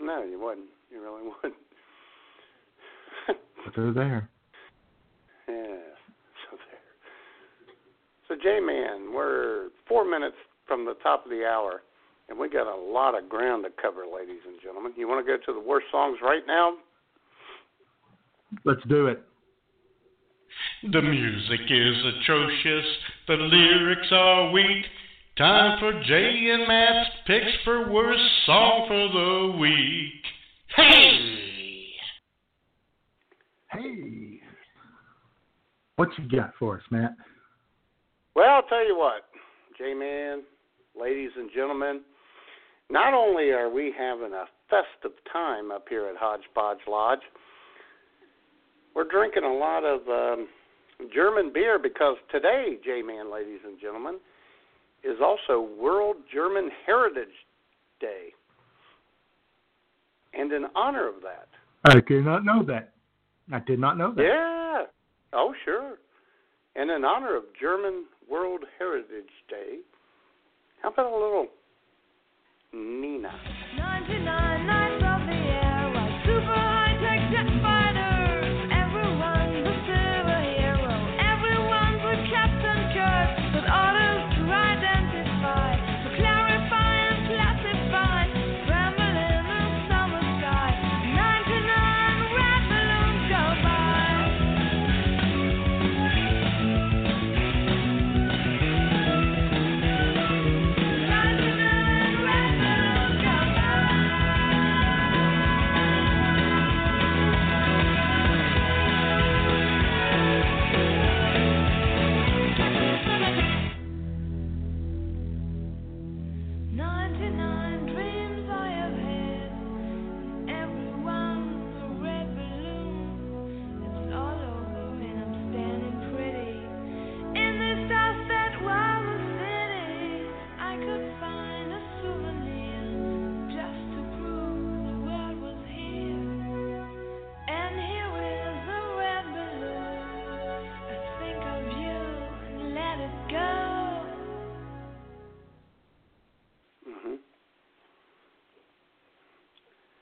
No, you wouldn't. You really wouldn't. but they're there. Yeah. So there. So J Man, we're four minutes from the top of the hour, and we got a lot of ground to cover, ladies and gentlemen. You want to go to the worst songs right now? Let's do it. The music is atrocious, the lyrics are weak. Time for Jay and Matt's picks for worst song for the week. Hey! Hey, what you got for us, Matt? Well, I'll tell you what, J Man, ladies and gentlemen, not only are we having a festive time up here at Hodgepodge Lodge, we're drinking a lot of um, German beer because today, J Man, ladies and gentlemen, is also World German Heritage Day. And in honor of that, I did not know that. I did not know that. yeah. Oh, sure. And in honor of German World Heritage Day, how about a little Nena? 99, 99.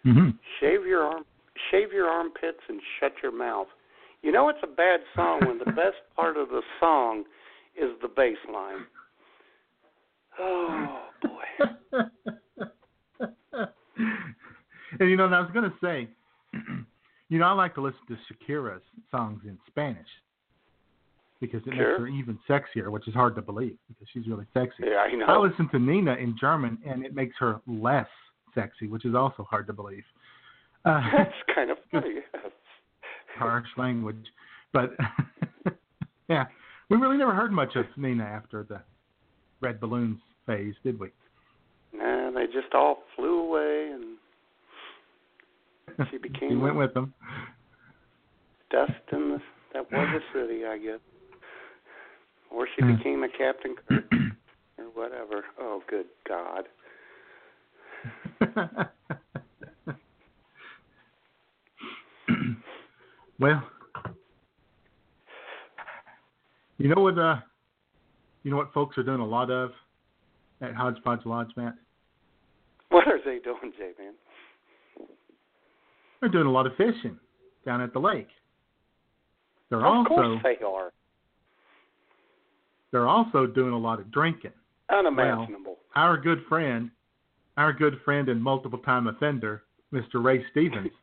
Mm-hmm. Shave your arm, shave your armpits, and shut your mouth. You know it's a bad song when the best part of the song is the bass line. Oh boy. and you know, and I was going to say, you know, I like to listen to Shakira's songs in Spanish because it Sure. makes her even sexier, which is hard to believe because she's really sexy. Yeah, I know. I listen to Nena in German, and it makes her less sexy, which is also hard to believe. Uh, That's kind of funny. Harsh language, but yeah, we really never heard much of Nena after the Red Balloons phase, did we? Nah, they just all flew away, and She he became went with them. dust in the that was a city, I guess. Or she Hmm. became a Captain Kirk or whatever. Oh, good God. well, you know what? Uh, you know what folks are doing a lot of at Hodgepodge Lodge, Matt. What are they doing, J Man? They're doing a lot of fishing down at the lake. They're Of also course they are. they're also doing a lot of drinking. Unimaginable. Well, Our good friend, our good friend and multiple time offender, Mr. Ray Stevens,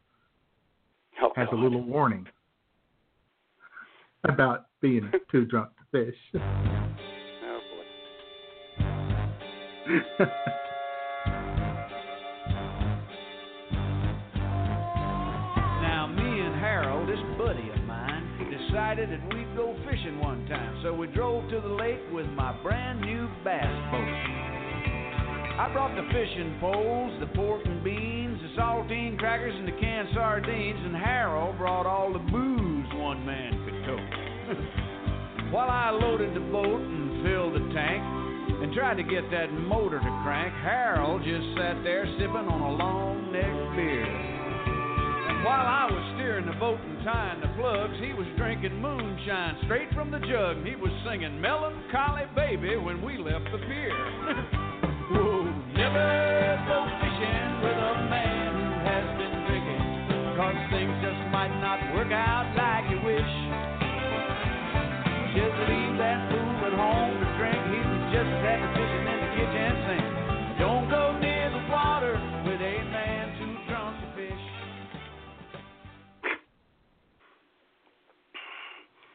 Oh, has a little warning about being too drunk to fish. Oh, boy. Now, me and Harold, this buddy of mine, decided that we'd go fishing one time. So we drove to the lake with my brand new bass boat. I brought the fishing poles, the pork and beans, the saltine crackers, and the canned sardines, and Harold brought all the booze one man could tote. While I loaded the boat and filled the tank and tried to get that motor to crank, Harold just sat there sipping on a long neck beer. And while I was steering the boat and tying the plugs, he was drinking moonshine straight from the jug. And he was singing Melancholy Baby when we left the pier. Whoa, never go fishing with a man who has been drinking, cause things just might not work out like you wish. Just leave that fool at home to drink. He's just as happy fishing in the kitchen sink. Don't go near the water with a man too drunk to fish.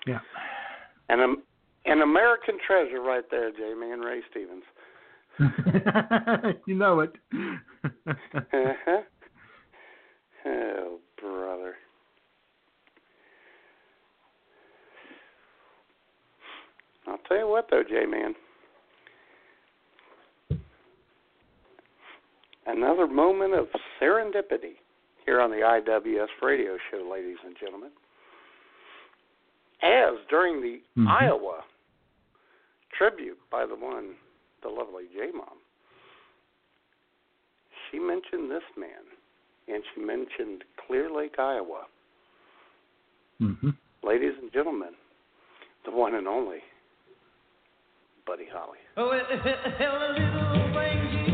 Yeah. And um, an American treasure right there, J Man Ray Stevens. you know it. Uh-huh. oh, brother. I'll tell you what, though, J Man. Another moment of serendipity here on the IWS radio show, ladies and gentlemen. As during the Mhm. Iowa tribute by the one, the lovely J Mom, she mentioned this man, and she mentioned Clear Lake, Iowa. hmm Ladies and gentlemen, the one and only Buddy Holly. Oh, well, the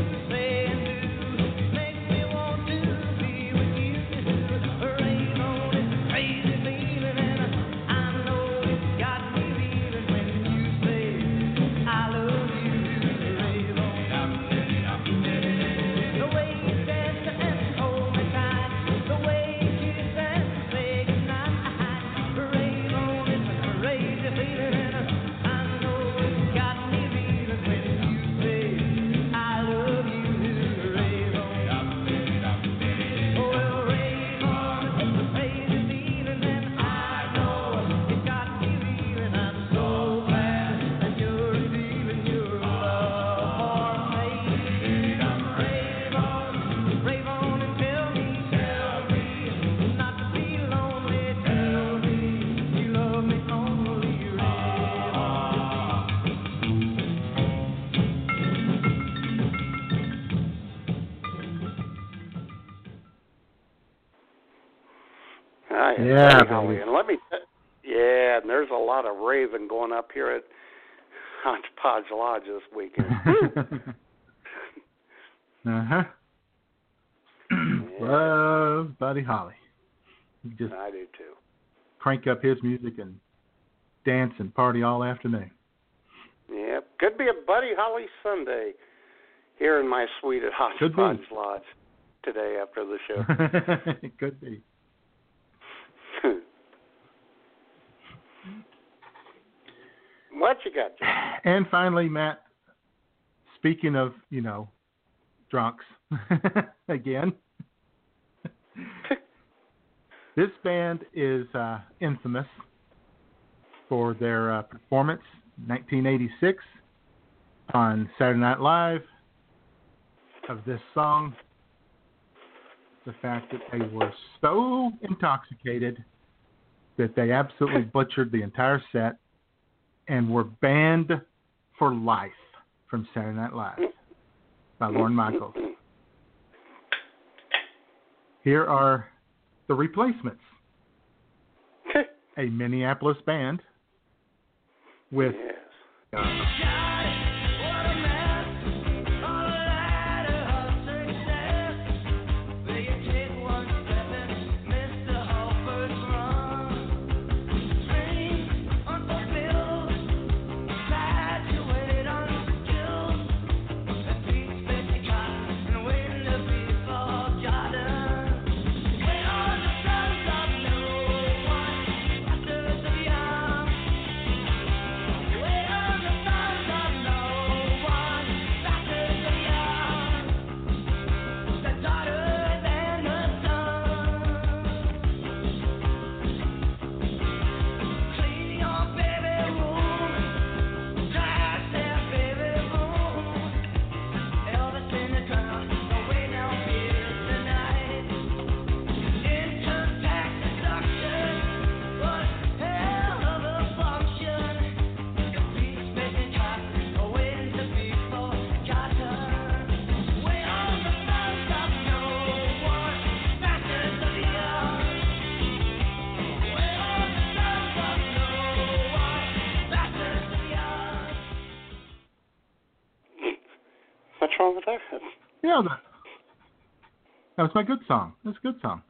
Hi, Yeah, baby. And let me, t- yeah, and there's a lot of raving going up here at Hodgepodge Lodge this weekend. uh huh. Love Buddy Holly. Just I do too. crank up his music and dance and party all afternoon. Yep, could be a Buddy Holly Sunday here in my suite at. Hodgepodge Lodge today after the show. it could be. What you got, Jim? And finally, Matt, speaking of, you know, drunks again, this band is uh, infamous for their uh, performance 1986 on Saturday Night Live of this song the fact that they were so intoxicated that they absolutely butchered the entire set and were banned for life from Saturday Night Live by Lorne Michaels. Here are the replacements. A Minneapolis band with What's Yeah, that, that was my good song. That's a good song.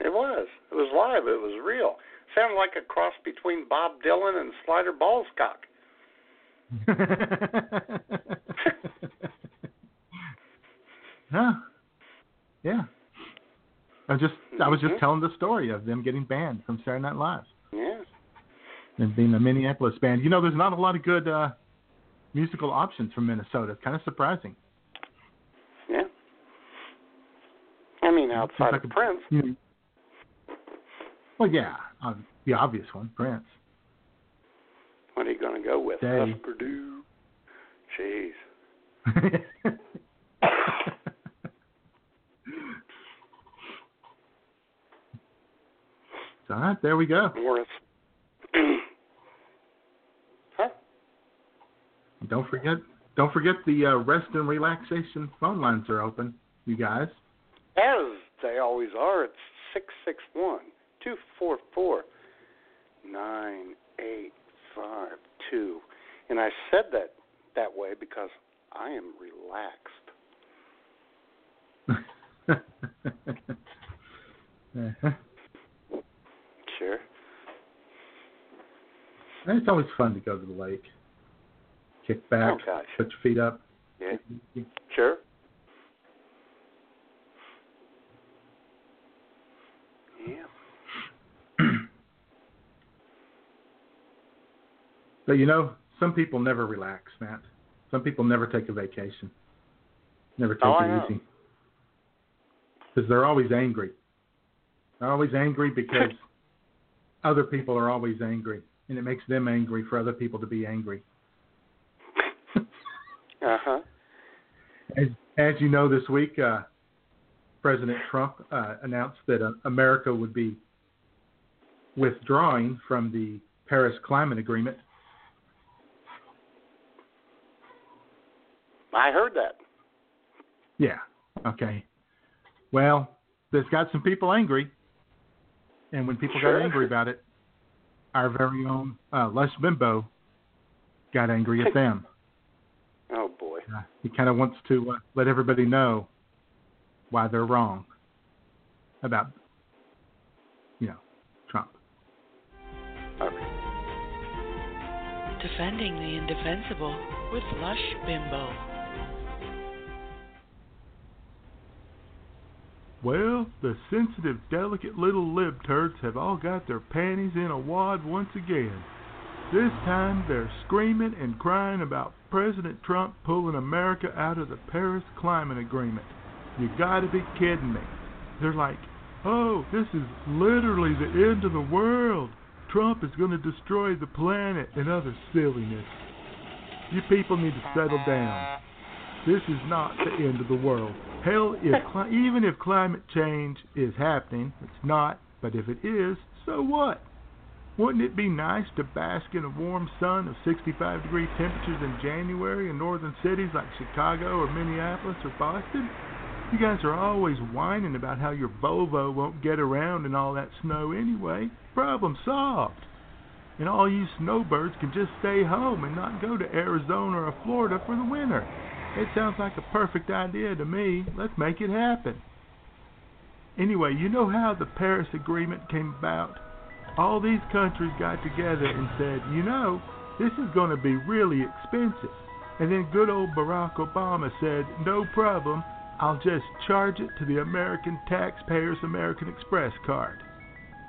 It was. It was live. It was real. Sounded like a cross between Bob Dylan and Slider Ballscock. yeah. Yeah. I was just I was just telling the story of them getting banned from Saturday Night Live Yeah. and being a Minneapolis band. You know, there's not a lot of good uh, musical options from Minnesota. It's kind of surprising. Yeah. I mean, outside like of a- Prince. you know- well, yeah, uh, the obvious one, Prince. What are you going to go with? Day. Husker Purdue. Jeez. All right, there we go. Morris. huh? Don't forget, don't forget the uh, rest and relaxation phone lines are open, you guys. As they always are, it's six six one two four four nine eight five two. And I said that that way because I am relaxed. Uh-huh. Sure. And it's always fun to go to the lake, kick back, Oh, put your feet up. Yeah. Sure. Yeah. But you know, some people never relax, Matt. Some people never take a vacation, never take Oh, it easy, because they're always angry. They're always angry because other people are always angry, and it makes them angry for other people to be angry. Uh huh. As, as you know, this week, uh, President Trump uh, announced that uh, America would be withdrawing from the Paris Climate Agreement. I heard that. Yeah. Okay. Well, this got some people angry, and when people Sure. got angry about it, our very own uh, Lush Bimbo got angry at them. Oh boy. Uh, he kind of wants to uh, let everybody know why they're wrong about, you know, Trump. Defending the indefensible with Lush Bimbo. Well, the sensitive, delicate little lib libturds have all got their panties in a wad once again. This time they're screaming and crying about President Trump pulling America out of the Paris Climate Agreement. You gotta be kidding me. They're like, oh, this is literally the end of the world. Trump is gonna destroy the planet and other silliness. You people need to settle down. This is not the end of the world. Hell, if even if climate change is happening, it's not, but if it is, so what? Wouldn't it be nice to bask in a warm sun of 65 degree temperatures in January in northern cities like Chicago or Minneapolis or Boston? You guys are always whining about how your Volvo won't get around in all that snow anyway. Problem solved. And all you snowbirds can just stay home and not go to Arizona or Florida for the winter. It sounds like a perfect idea to me. Let's make it happen. Anyway, you know how the Paris Agreement came about? All these countries got together and said, you know, this is going to be really expensive. And then good old Barack Obama said, no problem, I'll just charge it to the American taxpayer's American Express card.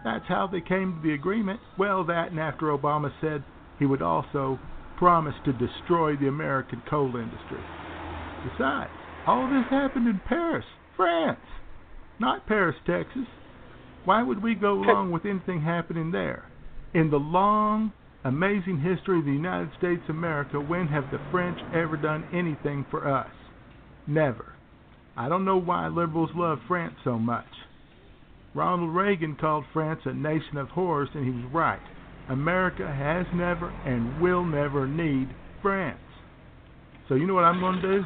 That's how they came to the agreement. Well, that and after Obama said he would also promise to destroy the American coal industry. Besides, all this happened in Paris, France, not Paris, Texas. Why would we go along with anything happening there? In the long, amazing history of the United States of America, when have the French ever done anything for us? Never. I don't know why liberals love France so much. Ronald Reagan called France a nation of whores, and he was right. America has never and will never need France. So you know what I'm going to do?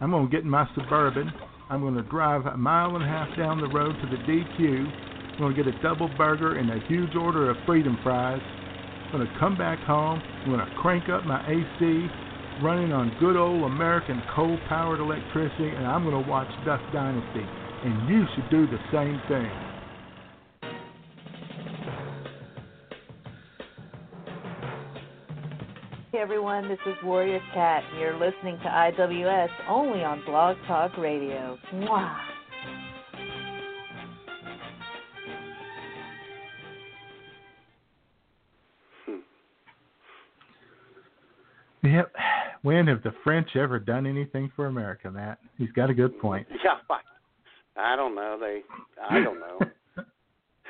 I'm going to get in my Suburban. I'm going to drive a mile and a half down the road to the DQ. I'm going to get a double burger and a huge order of freedom fries. I'm going to come back home. I'm going to crank up my AC, running on good old American coal powered electricity, and I'm going to watch Duck Dynasty. And you should do the same thing. Everyone, this is Warrior Cat. and You're listening to IWS only on Blog Talk Radio. Mwah. Hmm. Yep. When have the French ever done anything for America, Matt? He's got a good point. Yeah, I, I don't know. They, I don't know.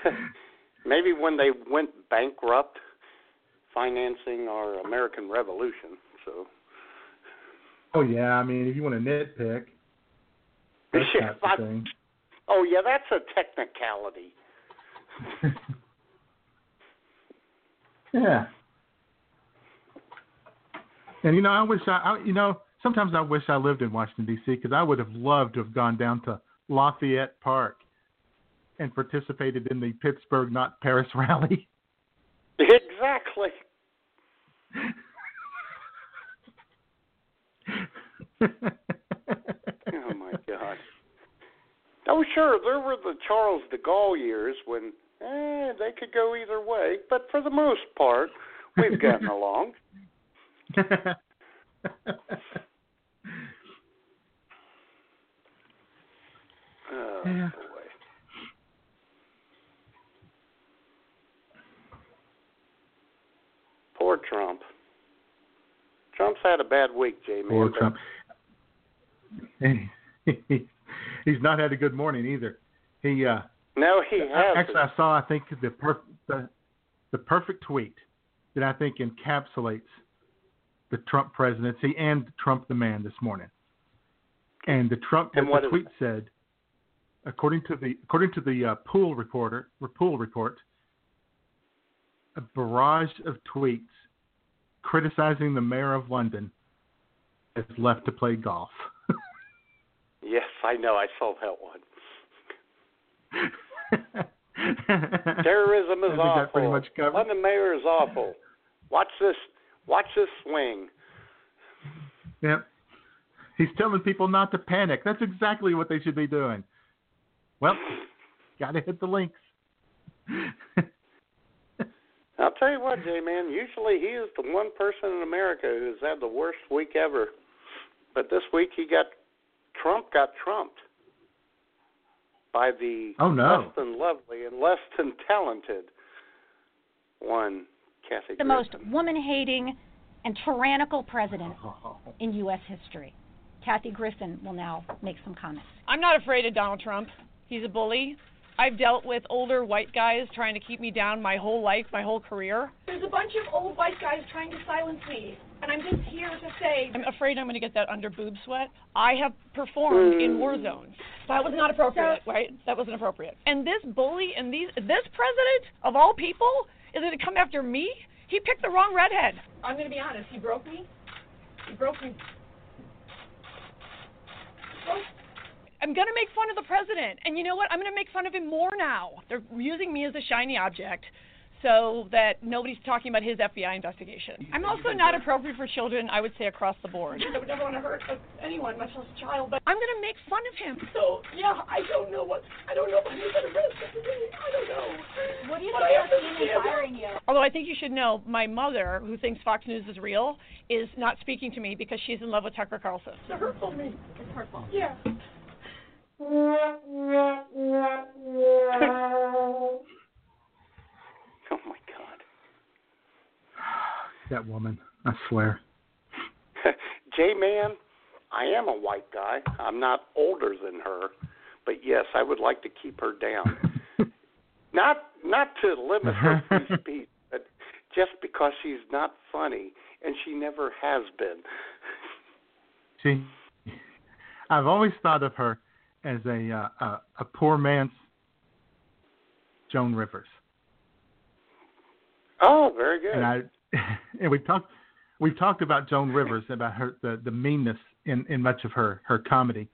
Maybe when they went bankrupt, financing our American Revolution. So Oh yeah, I mean, if you want to nitpick, that's Yeah, not the I- thing. Oh yeah, that's a technicality. Yeah. And you know, I wish I, I you know, sometimes I wish I lived in Washington D.C. because I would have loved to have gone down to Lafayette Park and participated in the Pittsburgh Not Paris rally. Exactly. oh my God. Oh sure, there were the Charles de Gaulle years when eh, they could go either way, but for the most part, we've gotten along. Oh Yeah. Poor Trump. Trump's had a bad week, J man. Poor but- Trump. He's not had a good morning either. He uh No, he has. actually I saw I think the per- the the perfect tweet that I think encapsulates the Trump presidency and Trump the man this morning. And the Trump And the tweet said, according to the according to the uh, pool reporter pool report, a barrage of tweets criticizing the mayor of London is left to play golf. Yes, I know. I saw that one. Terrorism is awful. pretty much covers- London mayor is awful. Watch this. Watch this swing. Yep. He's telling people not to panic. That's exactly what they should be doing. Well, got to hit the links. I'll tell you what, J man. Usually he is the one person in America who's had the worst week ever. But this week he got Trump got trumped by the Oh, no. less than lovely and less than talented one, Kathy. the most woman hating and tyrannical president in U.S. history. Kathy Griffin will now make some comments. I'm not afraid of Donald Trump. He's a bully. I've dealt with older white guys trying to keep me down my whole life, my whole career. There's a bunch of old white guys trying to silence me. And I'm just here to say, I'm afraid I'm going to get that under boob sweat. I have performed in mm. war zones. That was not appropriate, right? That wasn't appropriate. And this bully and these, this president of all people is going to come after me? He picked the wrong redhead. I'm going to be honest. He broke me. He broke me. I'm going to make fun of the president. And you know what? I'm going to make fun of him more now. They're using me as a shiny object so that nobody's talking about his FBI investigation. I'm also not appropriate for children, I would say, across the board. I would never want to hurt anyone, much less a child, but I'm going to make fun of him. So, yeah, I don't know what, I don't know if I'm going to arrest I don't know. What do you But think I about have to Ian stand up. firing you? Although I think you should know, my mother, who thinks Fox News is real, is not speaking to me because she's in love with Tucker Carlson. It's hurtful to me. It's hurtful. Yeah. Oh my God. That woman, I swear. J Man, I am a white guy. I'm not older than her, but yes, I would like to keep her down. not not to limit her free speech, but just because she's not funny and she never has been. See, I've always thought of her as a uh, a, a poor man's Joan Rivers, Oh, very good. and I and we've talked we've talked about Joan Rivers about her the the meanness in in much of her her comedy,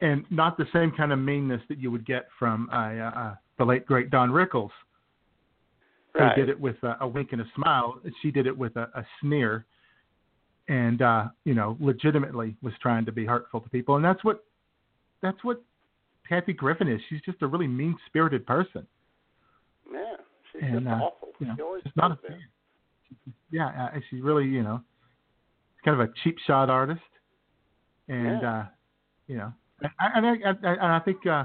and not the same kind of meanness that you would get from uh, uh, the late great Don Rickles, Right. who did it with a, a wink and a smile. She did it with a, a sneer, and uh, you know, legitimately was trying to be hurtful to people, and that's what that's what Kathy Griffin is. She's just a really mean spirited person, yeah, she's and just uh, awful. you know, she always not a fan. Yeah, uh, she's really you know, kind of a cheap shot artist, and Yeah. uh, you know, and I, I, I, I think uh,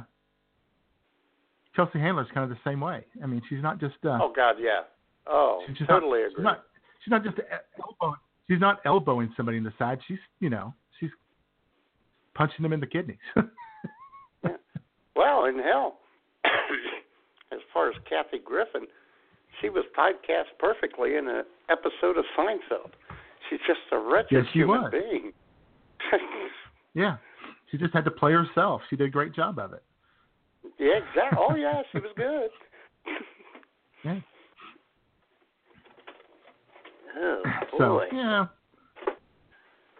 Chelsea Handler's kind of the same way. I mean, she's not just uh, Oh God, yeah. Oh, She's totally not, agree. She's not, she's not just elbowing. She's not elbowing somebody in the side. She's, you know, she's punching them in the kidneys. Well, in hell, as far as Kathy Griffin, she was typecast perfectly in an episode of Seinfeld. She's just a wretched Yes, she human was. being. yeah, she just had to play herself. She did a great job of it. yeah, exactly. Oh yeah, she was good. Yeah. Oh So yeah,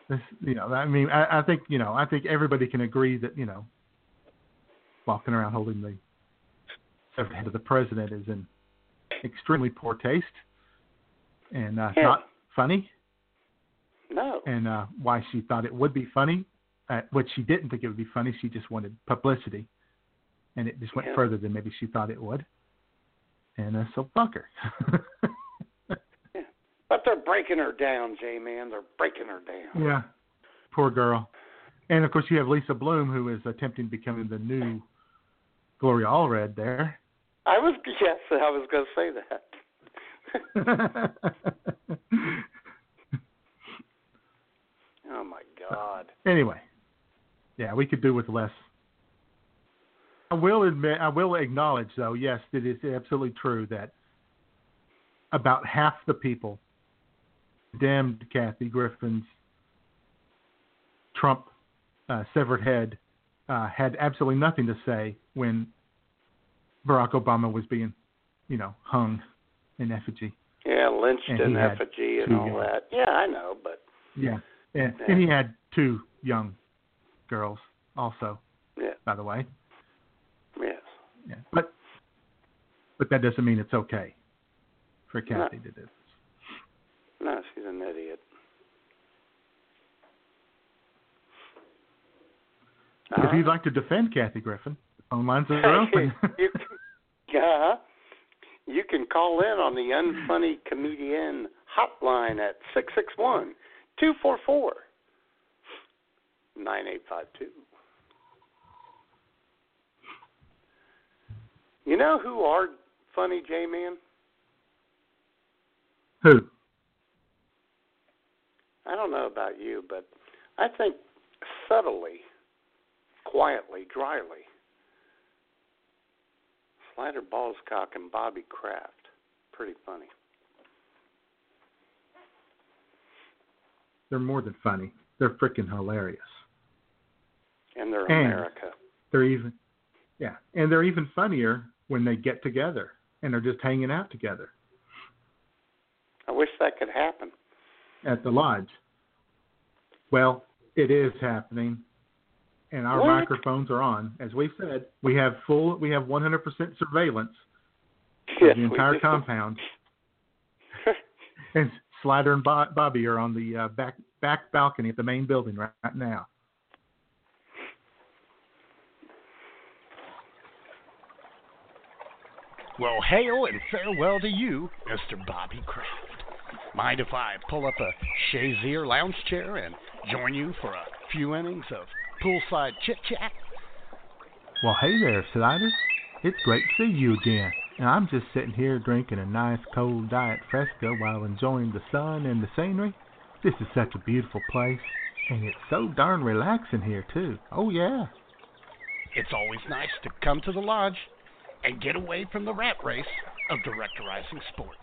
this, you know, I mean, I, I think you know, I think everybody can agree that you know, walking around holding the head of the president is in extremely poor taste and uh, Yeah. not funny. No. and uh, why she thought it would be funny, uh, which she didn't think it would be funny. She just wanted publicity, and it just went Yeah. further than maybe she thought it would. And uh, so fuck her. yeah. But they're breaking her down, J man. They're breaking her down. yeah, poor girl. And of course, you have Lisa Bloom, who is attempting to become the new Gloria Allred there. I was yes, I was going to say that. oh my God. anyway, yeah, we could do with less. I will admit, I will acknowledge, though, yes, it is absolutely true that about half the people condemned Kathy Griffin's Trump uh, severed head uh, had absolutely nothing to say when Barack Obama was being, you know, hung in effigy. Yeah, lynched And in effigy and all young- that. Yeah, I know, but Yeah, and, and he had two young girls also, yeah, by the way. yes. Yeah, but but that doesn't mean it's okay for No. Kathy to do. this. No, she's an idiot. If you'd like to defend Kathy Griffin, phone lines are open. you, uh, you can call in on the Unfunny Comedian hotline at 661 244 9852. You know who are funny, J Man? Who? I don't know about you, but I think subtly, quietly, dryly, Slider Ballscock and Bobby Kraft. Pretty funny. they're more than funny. They're freaking hilarious. And they're And- America. They're even, yeah, and they're even funnier when they get together and they're just hanging out together I wish that could happen. at the lodge. Well, it is happening, and our What? microphones are on. As we've said, we have full, we have 100% surveillance Yes, of the entire compound. and Slider and Bo- Bobby are on the uh, back back balcony at the main building right, right now. Well, hail and farewell to you, Mr. Bobby Kraft. Mind if I pull up a Shazier lounge chair and join you for a few innings of poolside chit chat? Well, hey there, Slider. It's great to see you again. And I'm just sitting here drinking a nice cold diet fresca while enjoying the sun and the scenery. This is such a beautiful place, and it's so darn relaxing here too. Oh yeah. It's always nice to come to the lodge and get away from the rat race of directorizing sports.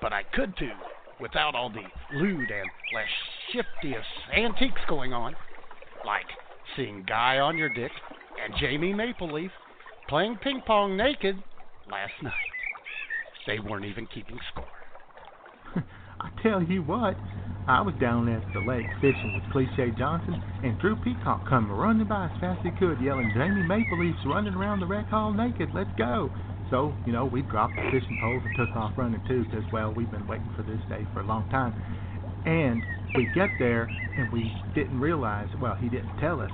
But I could too, without all the lewd and lascivious antiques going on, like seeing Guy on your dick and Jamie Mapleleaf playing ping pong naked last night. They weren't even keeping score. I tell you what, I was down at the lake fishing with Cliche Johnson, and Drew Peacock come running by as fast as he could, yelling, Jamie Mapleleaf's running around the rec hall naked, let's go. So, you know, we dropped the fishing poles and took off running too, because, well, we've been waiting for this day for a long time. And we get there, and we didn't realize, well, he didn't tell us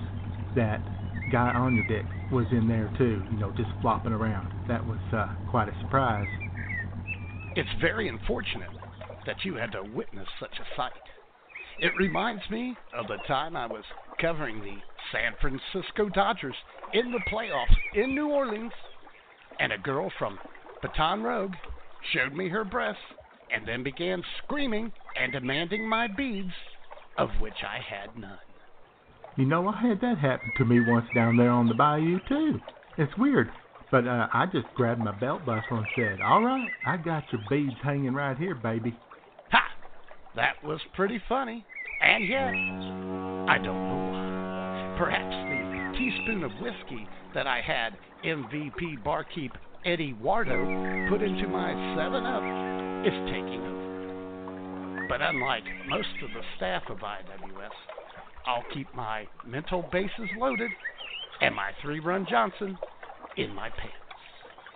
that Guy on your dick was in there too, you know, just flopping around. That was uh, quite a surprise. It's very unfortunate that you had to witness such a sight. It reminds me of the time I was covering the San Francisco Dodgers in the playoffs in New Orleans, and a girl from Baton Rouge showed me her breasts and then began screaming and demanding my beads, of which I had none. You know, I had that happen to me once down there on the bayou too. It's weird, but uh, I just grabbed my belt buckle and said, "All right, I got your beads hanging right here, baby." Ha! That was pretty funny. And yet, I don't know why. Perhaps the teaspoon of whiskey that I had MVP barkeep Eddie Wardo put into my 7 Up is taking over. But unlike most of the staff of IWS, I'll keep my mental bases loaded and my three run Johnson in my pants.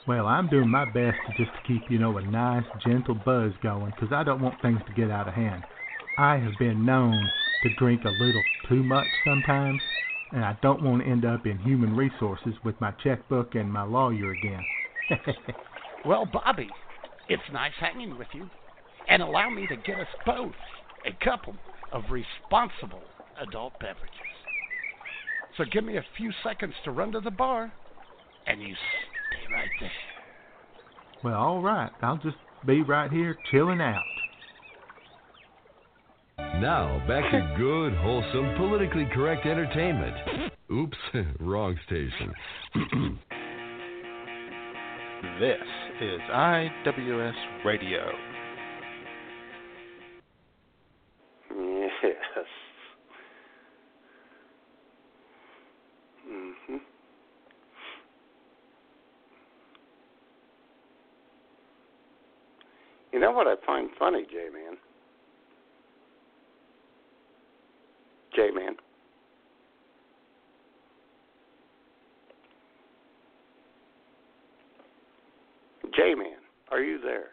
Well, I'm doing my best to just to keep, you know, a nice, gentle buzz going, 'cause I don't want things to get out of hand. I have been known to drink a little too much sometimes, and I don't want to end up in human resources with my checkbook and my lawyer again. Well, Bobby, it's nice hanging with you. And allow me to get us both a couple of responsible adult beverages. So give me a few seconds to run to the bar, and you stay right there. well, all right. I'll just be right here chilling out. Now, back to good, wholesome, politically correct entertainment. Oops, wrong station. This is IWS Radio. Yes. hmm You know what I find funny, J Man? J Man. Are you there?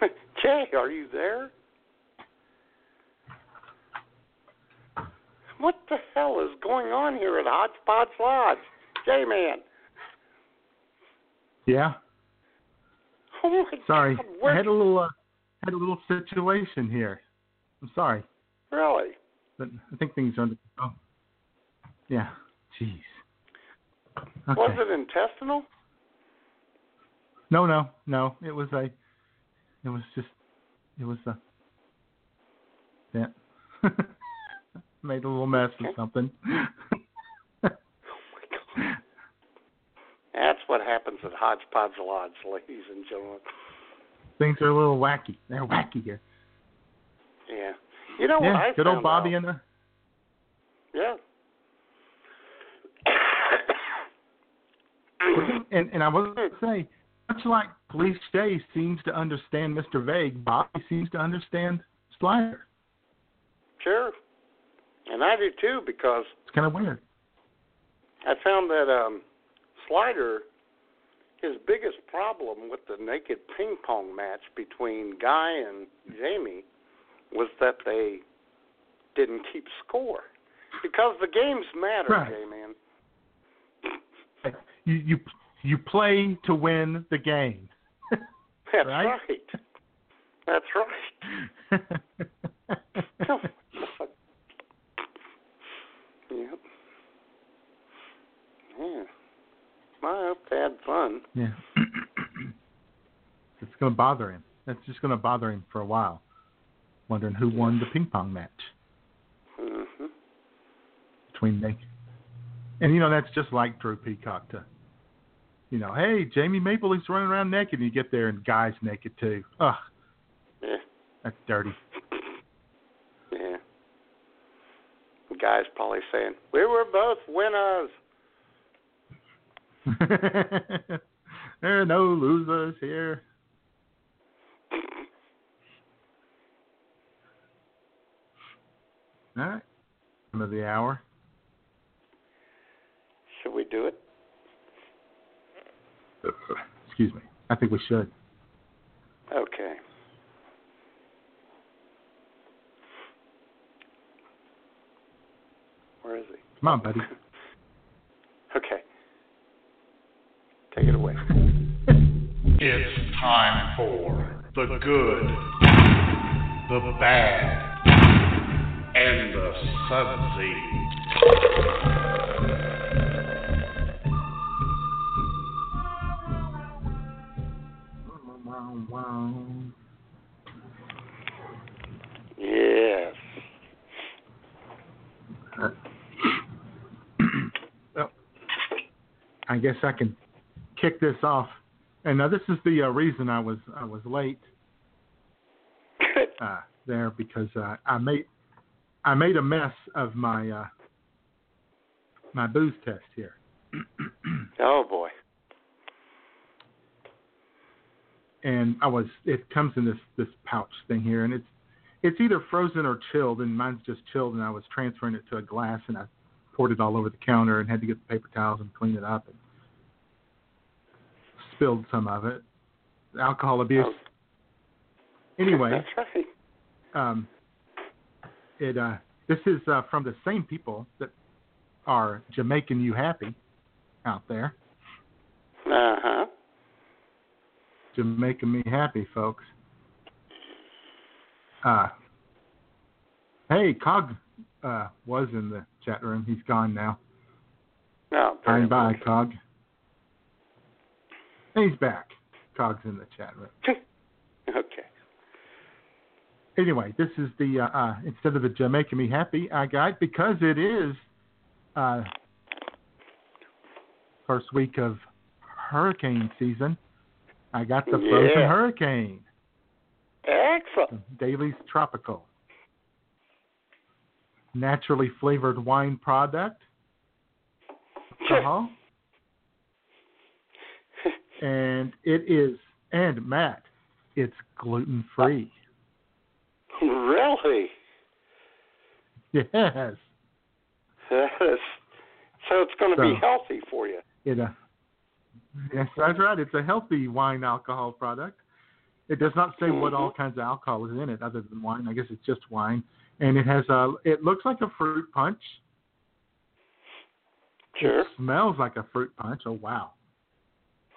Jay, are you there? What the hell is going on here at Hodgepodge Lodge? J Man. Yeah. Oh Sorry, God, I had a little uh, had a little situation here. I'm sorry, really? but I think things are under control. Yeah. Jeez. Okay. Was it intestinal? No, no, no. It was a. It was just. It was a. Yeah. Made a little mess or something. Oh my god. That's what happens at Hodgepodge Lodge, ladies and gentlemen. Things are a little wacky. They're wacky here. Yeah. You know what yeah, I good old Bobby out? and the Yeah. and and I was going to say, much like Police J seems to understand Mr. Vague, Bobby seems to understand Slider. Sure. And I do too because It's kind of weird. I found that um Slider his biggest problem with the naked ping pong match between Guy and Jamie was that they didn't keep score. Because the games matter, Right. J-Man. You you you play to win the game. That's Right? right. That's right. yep. Yeah. I hope they had fun. Yeah. it's going to bother him. That's just going to bother him for a while, wondering who won the ping pong match hmm between Nick. And you know that's just like Drew Peacock to, you know, hey Jamie Mapleleaf's running around naked, and you get there and guy's naked too. Ugh, Yeah. that's dirty. Yeah. The guy's probably saying, We were both winners. there are no losers here. All right. Time of the hour. Should we do it? Uh, uh, excuse me. I think we should. Okay. Where is he? Come on, buddy. Okay. Take it away. It's time for the good, the bad, and the sudsy. Yes. well, I guess I can kick this off. And now this is the uh, reason I was I was late uh, there because uh, I made I made a mess of my uh, my booze test here. Oh boy. and I was it comes in this this pouch thing here, and it's it's either frozen or chilled, and mine's just chilled, and I was transferring it to a glass, and I poured it all over the counter, and had to get the paper towels and clean it up, and spilled some of it, alcohol abuse. Oh. Anyway, That's right. um, it uh, this is uh, from the same people that are Jamaican you happy out there. Uh huh. Jamaican me happy, folks. Uh, hey, Cog uh, was in the chat room. He's gone now. No. Bye bye, Cog. He's back. Cog's in the chat room. Anyway, this is the uh, uh, instead of the Jamaican me happy uh, guide because it is uh, first week of hurricane season. I got the frozen Yeah. hurricane. Excellent. Daily's Tropical. Naturally flavored wine product. Alcohol. and it is, and Matt, it's gluten free. Really? Yes. That is, so it's going to be healthy for you. It, uh, yes, that's right. It's a healthy wine alcohol product. It does not say what all kinds of alcohol is in it other than wine. I guess it's just wine. And it has a, it looks like a fruit punch. Sure. It smells like a fruit punch. Oh, wow.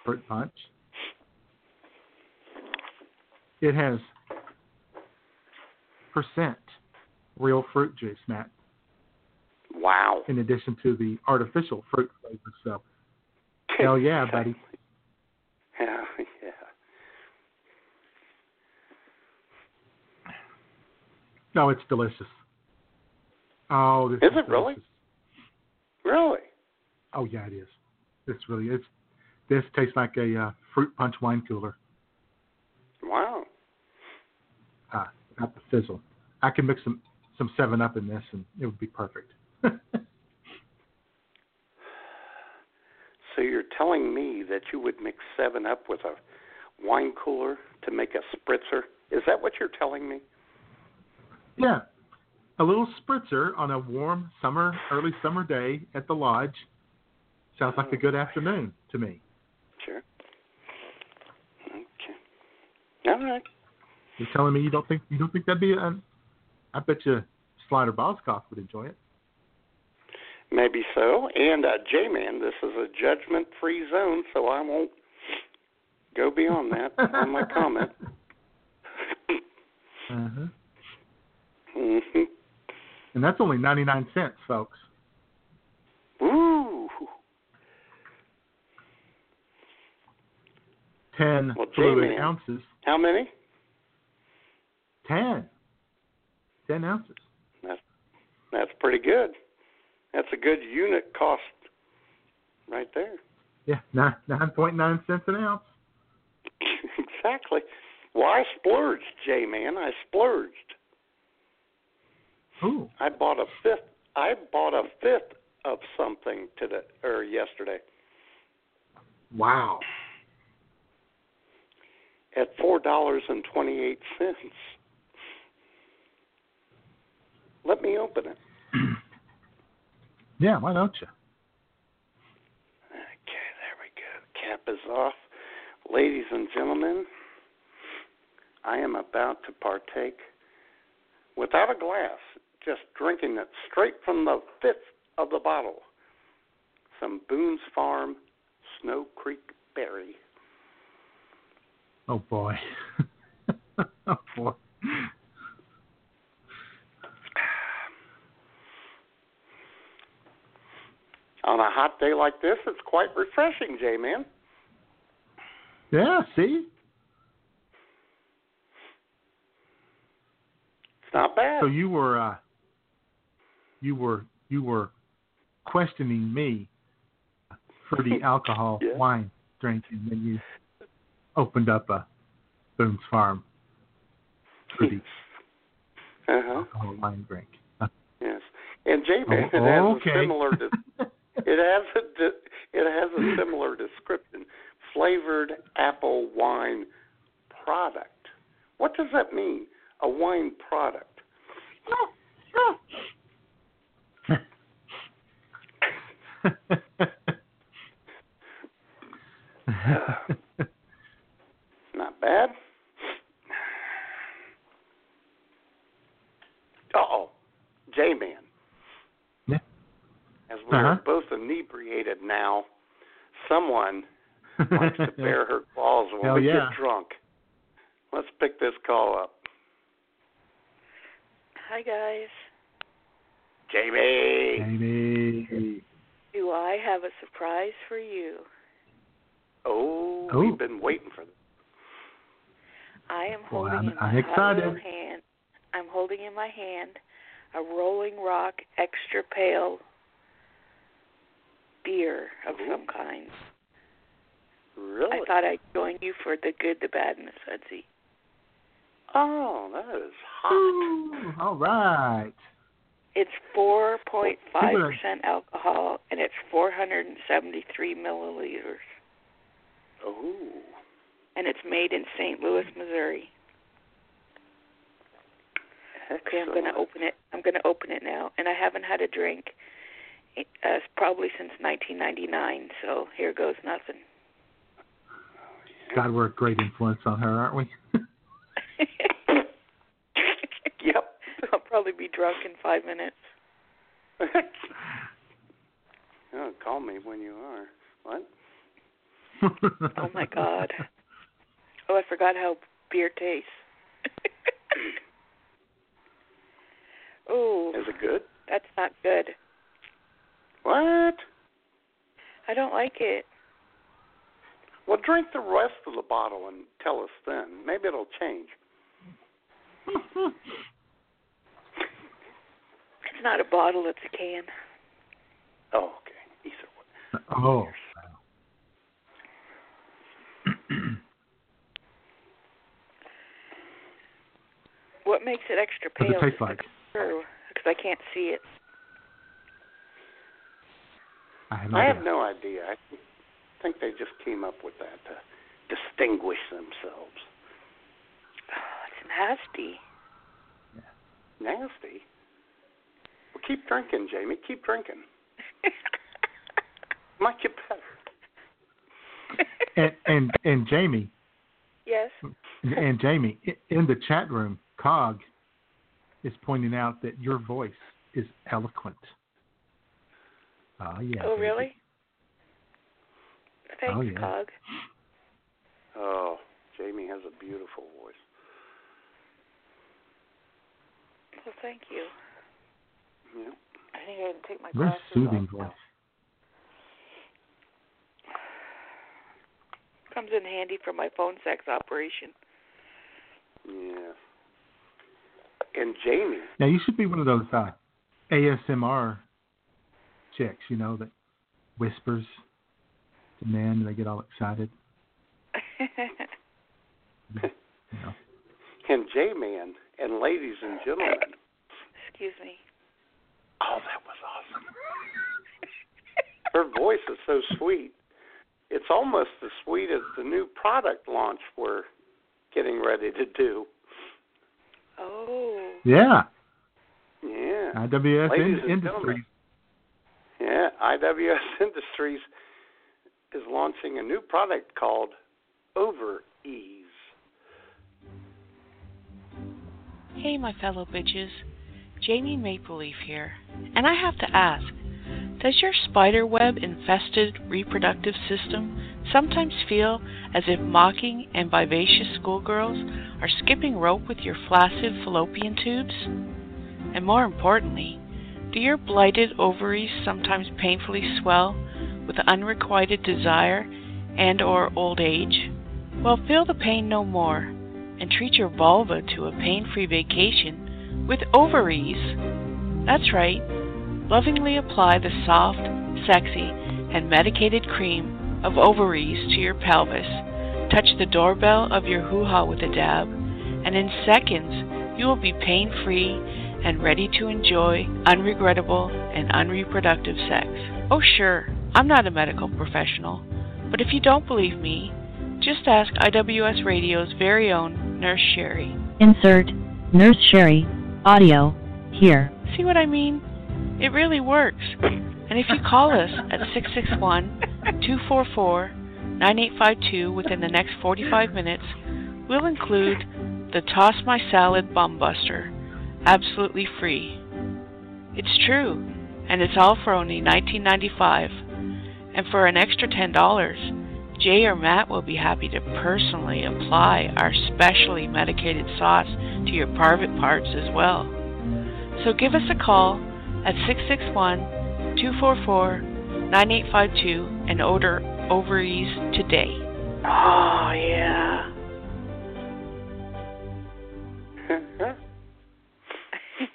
Fruit punch. It has percent real fruit juice, Matt, Wow. in addition to the artificial fruit flavor. So, hell yeah, buddy. Yeah, yeah. No, it's delicious. Oh, this Is is it really? delicious. Really? Oh yeah, it is. It's really it's This tastes like a uh, fruit punch wine cooler. Wow. Not the fizzle. I could mix some some Seven Up in this, and it would be perfect. So you're telling me that you would mix Seven Up with a wine cooler to make a spritzer? Is that what you're telling me? Yeah, a little spritzer on a warm summer, early summer day at the lodge. Sounds like a good oh, afternoon to me. Sure. Okay. All right. You're telling me you don't think you don't think that'd be an? I bet you Slider Boskoff would enjoy it. Maybe so. And uh, J-Man, this is a judgment-free zone, so I won't go beyond that on my comment. Uh-huh. hmm And that's only 99 cents, folks. Ooh. 10 Well, fluid ounces. How many? 10. 10 ounces. That's that's pretty good. That's a good unit cost right there. Yeah, nine nine point nine cents an ounce. exactly. Well, I splurged, J man. I splurged. Ooh. I bought a fifth. I bought a fifth of something today or yesterday Wow. at four dollars and twenty eight cents. Let me open it. Yeah, why don't you? Okay, there we go. Cap is off. Ladies and gentlemen, I am about to partake without a glass, just drinking it straight from the fifth of the bottle. Some Boone's Farm Snow Creek Berry. Oh boy. oh boy. On a hot day like this, it's quite refreshing, J man. Yeah, see? It's not bad. So you were uh you were you were questioning me for the alcohol Yeah. wine drink and then you opened up a Boone's Farm for the Uh-huh. alcohol wine drink. Yes. And J man, Oh, it has a similar it has a it has a similar description. Flavored apple wine product. What does that mean? A wine product. Not bad. Uh oh. J Man. Yeah. As we are Uh-huh. both inebriated now, someone likes to bare her claws when Hell we yeah. get drunk. Let's pick this call up. Hi guys. Jamie. Amy. Do I have a surprise for you? Oh, Oh. we've been waiting for this. I am Boy, holding I'm- in my I'm hot little excited. hand. I'm holding in my hand a Rolling Rock Extra Pale beer of some kind. Really? I thought I'd join you for the good, the bad, and the sudsy. Oh, that is hot. Ooh, all right. It's 4.5% alcohol and it's 473 milliliters. Oh. And it's made in St. Louis, Missouri. Okay, I'm going to open it. I'm going to open it now, and I haven't had a drink uh, probably since 1999. So here goes nothing. God, we're a great influence on her, aren't we? Yep. I'll probably be drunk in five minutes. oh, call me when you are. What? Oh my God. Oh, I forgot how beer tastes. oh, Is it good? that's not good. What? I don't like it. Well, drink the rest of the bottle and tell us then. Maybe it'll change. it's not a bottle, it's a can. Oh, okay. Either way. Oh. what makes it extra pale? Because like? I can't see it. I have no I idea. have no idea. I think they just came up with that to distinguish themselves. Oh, it's nasty. Nasty. Well, keep drinking, Jamie. Keep drinking. Might get better. And and and Jamie Yes. and Jamie in the chat room, Cog is pointing out that your voice is eloquent. Oh yeah. oh, really? Thanks, Oh, yeah. Cog. Oh, Jamie has a beautiful voice. Well, thank you. Yeah. I think I can take my Very glasses soothing off. voice. Comes in handy for my phone sex operation. Yeah. And Jamie, Now you should be one of those uh, ASMR chicks, you know, that whispers to men and they get all excited. You know. and J Man, and ladies and gentlemen. Excuse me. Oh, that was awesome. Her voice is so sweet. It's almost as sweet as the new product launch we're getting ready to do. Oh. Yeah. Yeah. IWS Ladies in- and Industries. Yeah, IWS Industries is launching a new product called Over Ease. Hey, my fellow bitches. Jamie Mapleleaf here. And I have to ask Does your spiderweb infested reproductive system sometimes feel as if mocking and vivacious schoolgirls are skipping rope with your flaccid fallopian tubes? And more importantly, do your blighted ovaries sometimes painfully swell with unrequited desire and or old age? Well, feel the pain no more and treat your vulva to a pain-free vacation with ovaries. That's right. Lovingly apply the soft, sexy, and medicated cream of ovaries to your pelvis. Touch the doorbell of your hoo-ha with a dab, and in seconds you will be pain-free and ready to enjoy unregrettable and unreproductive sex. Oh sure, I'm not a medical professional, but if you don't believe me, just ask IWS Radio's very own Nurse Sherry. Insert Nurse Sherry audio here. See what I mean? It really works. And if you call us at 661 244 9852 within the next 45 minutes, we'll include the Toss My Salad Bum Buster, absolutely free. It's true, and it's all for only $19.95. And for an extra $10, Jay or Matt will be happy to personally apply our specially medicated sauce to your private parts as well. So give us a call at 661 244 9852 and order ovaries today. Oh, yeah.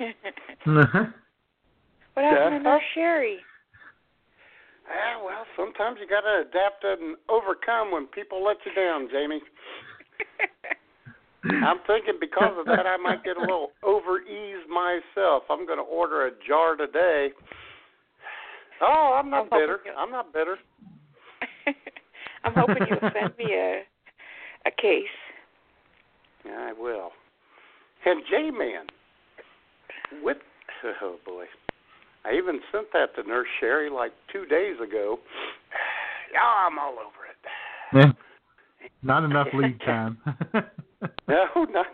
what happened to Nurse Sherry? Ah, well, sometimes you got to adapt and overcome when people let you down, Jamie. I'm thinking because of that, I might get a little over ease myself. I'm going to order a jar today. Oh, I'm not I'm bitter. you- I'm not bitter. I'm hoping you'll send me a a case. Yeah, I will. And J Man, with oh boy, I even sent that to Nurse Sherry like two days ago. Yeah, I'm all over it. Yeah. Not enough lead time. No, not.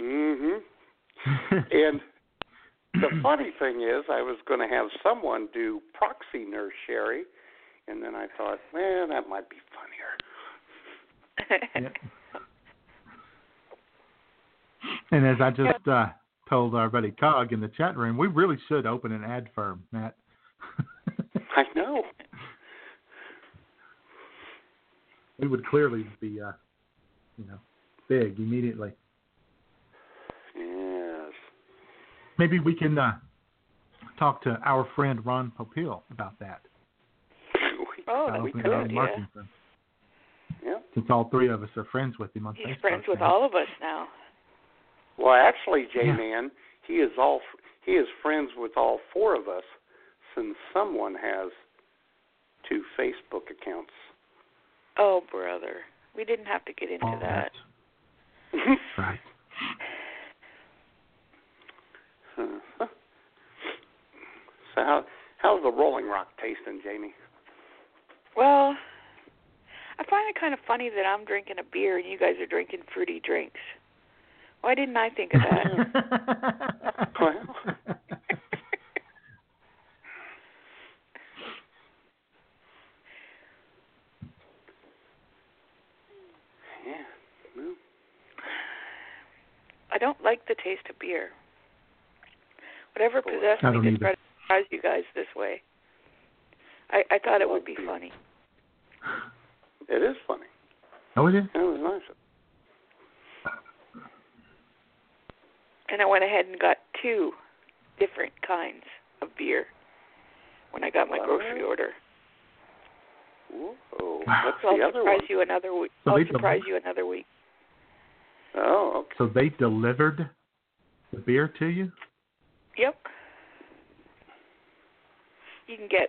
mhm. And the funny thing is, I was going to have someone do proxy Nurse Sherry, and then I thought, man, that might be funnier. And as I just uh, told our buddy Cog in the chat room, we really should open an ad firm, Matt. I know. We would clearly be, uh, you know, big immediately. Yes. Maybe we can uh, talk to our friend Ron Popeil about that. Oh, about we could, yeah. firm. Yeah. since all three of us are friends with him on He's Facebook. friends with now. all of us now. Well, actually, J Yeah. Man, he is all he is friends with all four of us, since someone has two Facebook accounts. Oh, brother. We didn't have to get into Oh, that. Right. Uh-huh. So how how's the Rolling Rock tasting, Jamie? Well, I find it kind of funny that I'm drinking a beer and you guys are drinking fruity drinks. Why didn't I think of that? well, yeah. Well, I don't like the taste of beer. Whatever possessed me to try to surprise you guys this way. I, I thought it would be hmm. funny. it is funny. Oh, it is. It was nice. And I went ahead and got two different kinds of beer when I got my grocery order. Whoa. Wow. What's So I'll the other surprise one? you another week. So I'll surprise deliver- you another week. Oh, okay. So they delivered the beer to you? Yep. You can get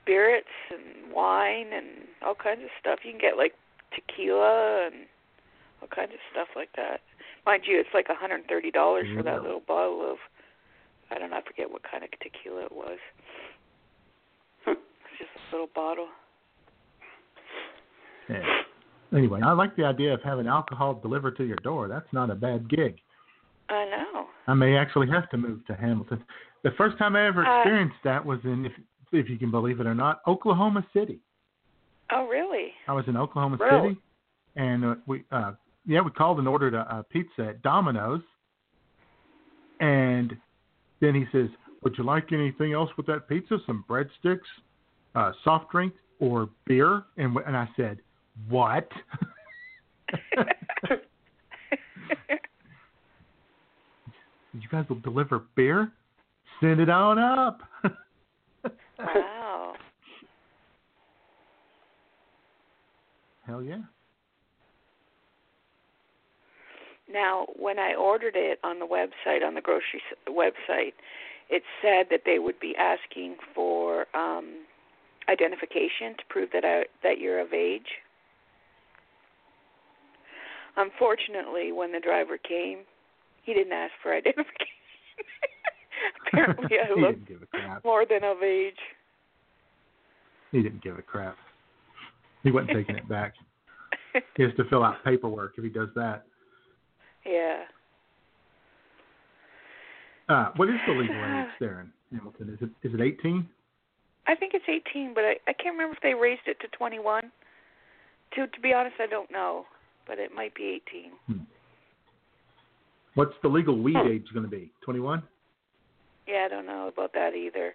spirits and wine and all kinds of stuff. You can get like tequila and all kinds of stuff like that. Mind you, it's like a hundred and thirty dollars for that little bottle of I don't know, I forget what kind of tequila it was. It's just a little bottle. Yeah. Anyway, I like the idea of having alcohol delivered to your door. That's not a bad gig. I know. I may actually have to move to Hamilton. The first time I ever Uh, experienced that was in, if, if you can believe it or not, Oklahoma City. Oh really? I was in Oklahoma Really? City, and uh, we, uh, yeah, we called and ordered a, a pizza at Domino's, and then he says, "Would you like anything else with that pizza? Some breadsticks, uh, soft drink, or beer?" And and I said, "What?" you guys will deliver beer? Send it on up. wow. Hell yeah. Now, when I ordered it on the website, on the grocery website, it said that they would be asking for um, identification to prove that I, that you're of age. Unfortunately, when the driver came, he didn't ask for identification. Apparently, I looked didn't give a crap. more than of age. He didn't give a crap. He wasn't taking it back. He has to fill out paperwork if he does that. Yeah. Uh, what is the legal age there in Hamilton? Is it is it 18? I think it's 18, but I, I can't remember if they raised it to 21. To to be honest, I don't know, but it might be 18. What's the legal weed Hmm. age going to be? 21? Yeah, I don't know about that either.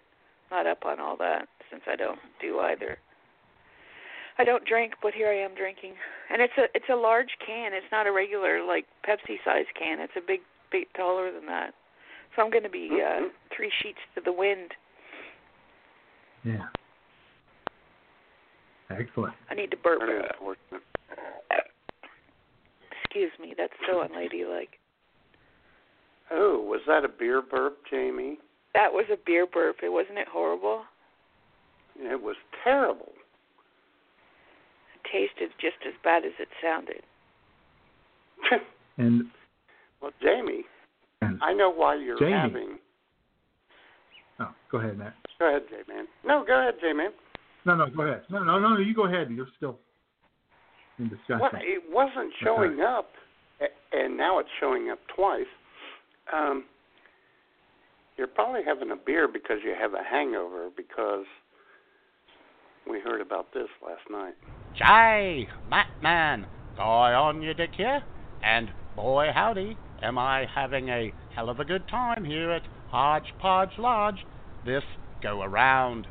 Not up on all that since I don't do either. I don't drink, but here I am drinking, and it's a it's a large can. It's not a regular like Pepsi size can. It's a big big taller than that. So I'm going to be uh, three sheets to the wind. Yeah. Excellent. I need to burp. Very unfortunate. Excuse me, that's so unladylike. Oh, was that a beer burp, Jamie? That was a beer burp. It wasn't it horrible? It was terrible. It tasted just as bad as it sounded. And Well, Jamie, And- I know why you're Jamie. having. oh, go ahead, Matt. Go ahead, J-Man. No, go ahead, J-Man. No, no, go ahead. No, no, no, you go ahead. You're still in discussion. Well, it wasn't showing up, and now it's showing up twice. Um, you're probably having a beer because you have a hangover because we heard about this last night. Jay, Matman, guy on your dick here, and boy howdy, am I having a hell of a good time here at Hodgepodge Lodge this go around.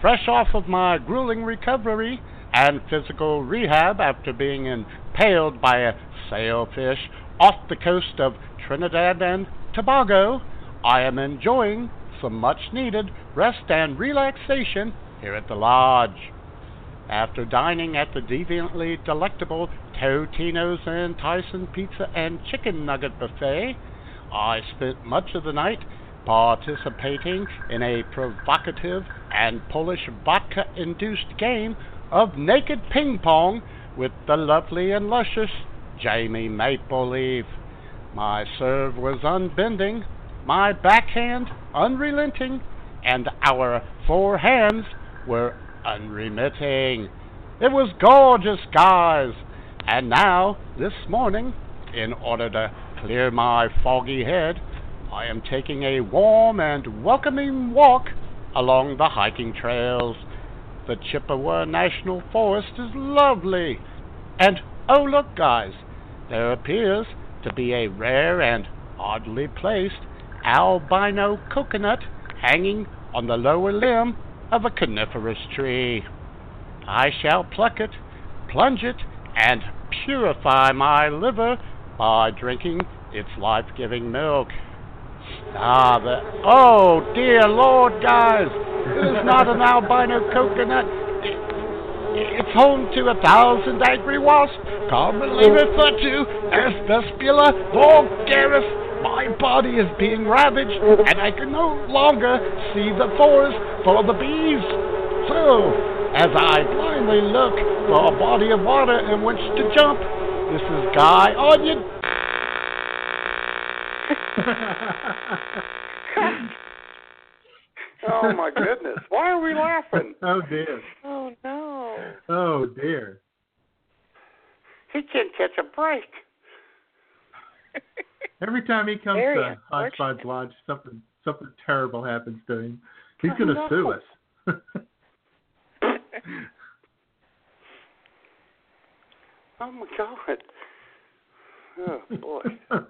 Fresh off of my grueling recovery and physical rehab after being impaled by a sailfish off the coast of Trinidad and Tobago, I am enjoying some much needed rest and relaxation here at the lodge. After dining at the deviantly delectable Totino's and Tyson Pizza and Chicken Nugget Buffet, I spent much of the night participating in a provocative and Polish vodka induced game of naked ping pong with the lovely and luscious Jamie Mapleleaf. My serve was unbending, my backhand unrelenting, and our forehands were unremitting. It was gorgeous, guys. And now, this morning, in order to clear my foggy head, I am taking a warm and welcoming walk along the hiking trails. The Chippewa National Forest is lovely. And oh, look, guys, there appears to be a rare and oddly placed albino coconut hanging on the lower limb of a coniferous tree. I shall pluck it, plunge it, and purify my liver by drinking its life giving milk. Ah, the. Oh, dear Lord, guys! It is not an albino coconut. It's home to a thousand angry wasps, Carmelina fatu, Asperspila vulgaris. My body is being ravaged, and I can no longer see the forest for the bees. So, as I blindly look for a body of water in which to jump, this is Guy Onion. oh my goodness! Why are we laughing? Oh dear. Oh no. Oh dear. He can't catch a break. Every time he comes Very to Hodgepodge Lodge, something something terrible happens to him. He's going to sue us. Oh my god. Oh boy.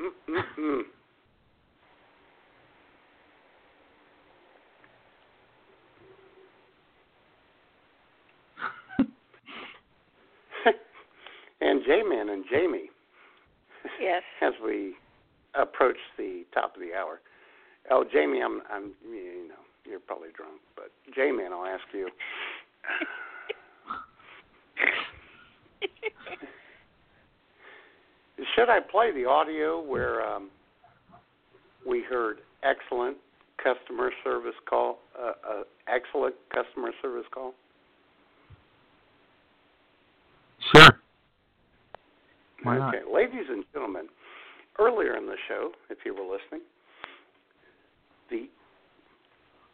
Mm-mm-mm. And J-Man and Jamie, Yes. as we approach the top of the hour. Oh, Jamie, I'm, I'm, you know, you're probably drunk, but J-Man, I'll ask you. Should I play the audio where um, we heard excellent customer service call, uh, uh, excellent customer service call? Sure. Why not? Okay, ladies and gentlemen, earlier in the show, if you were listening, the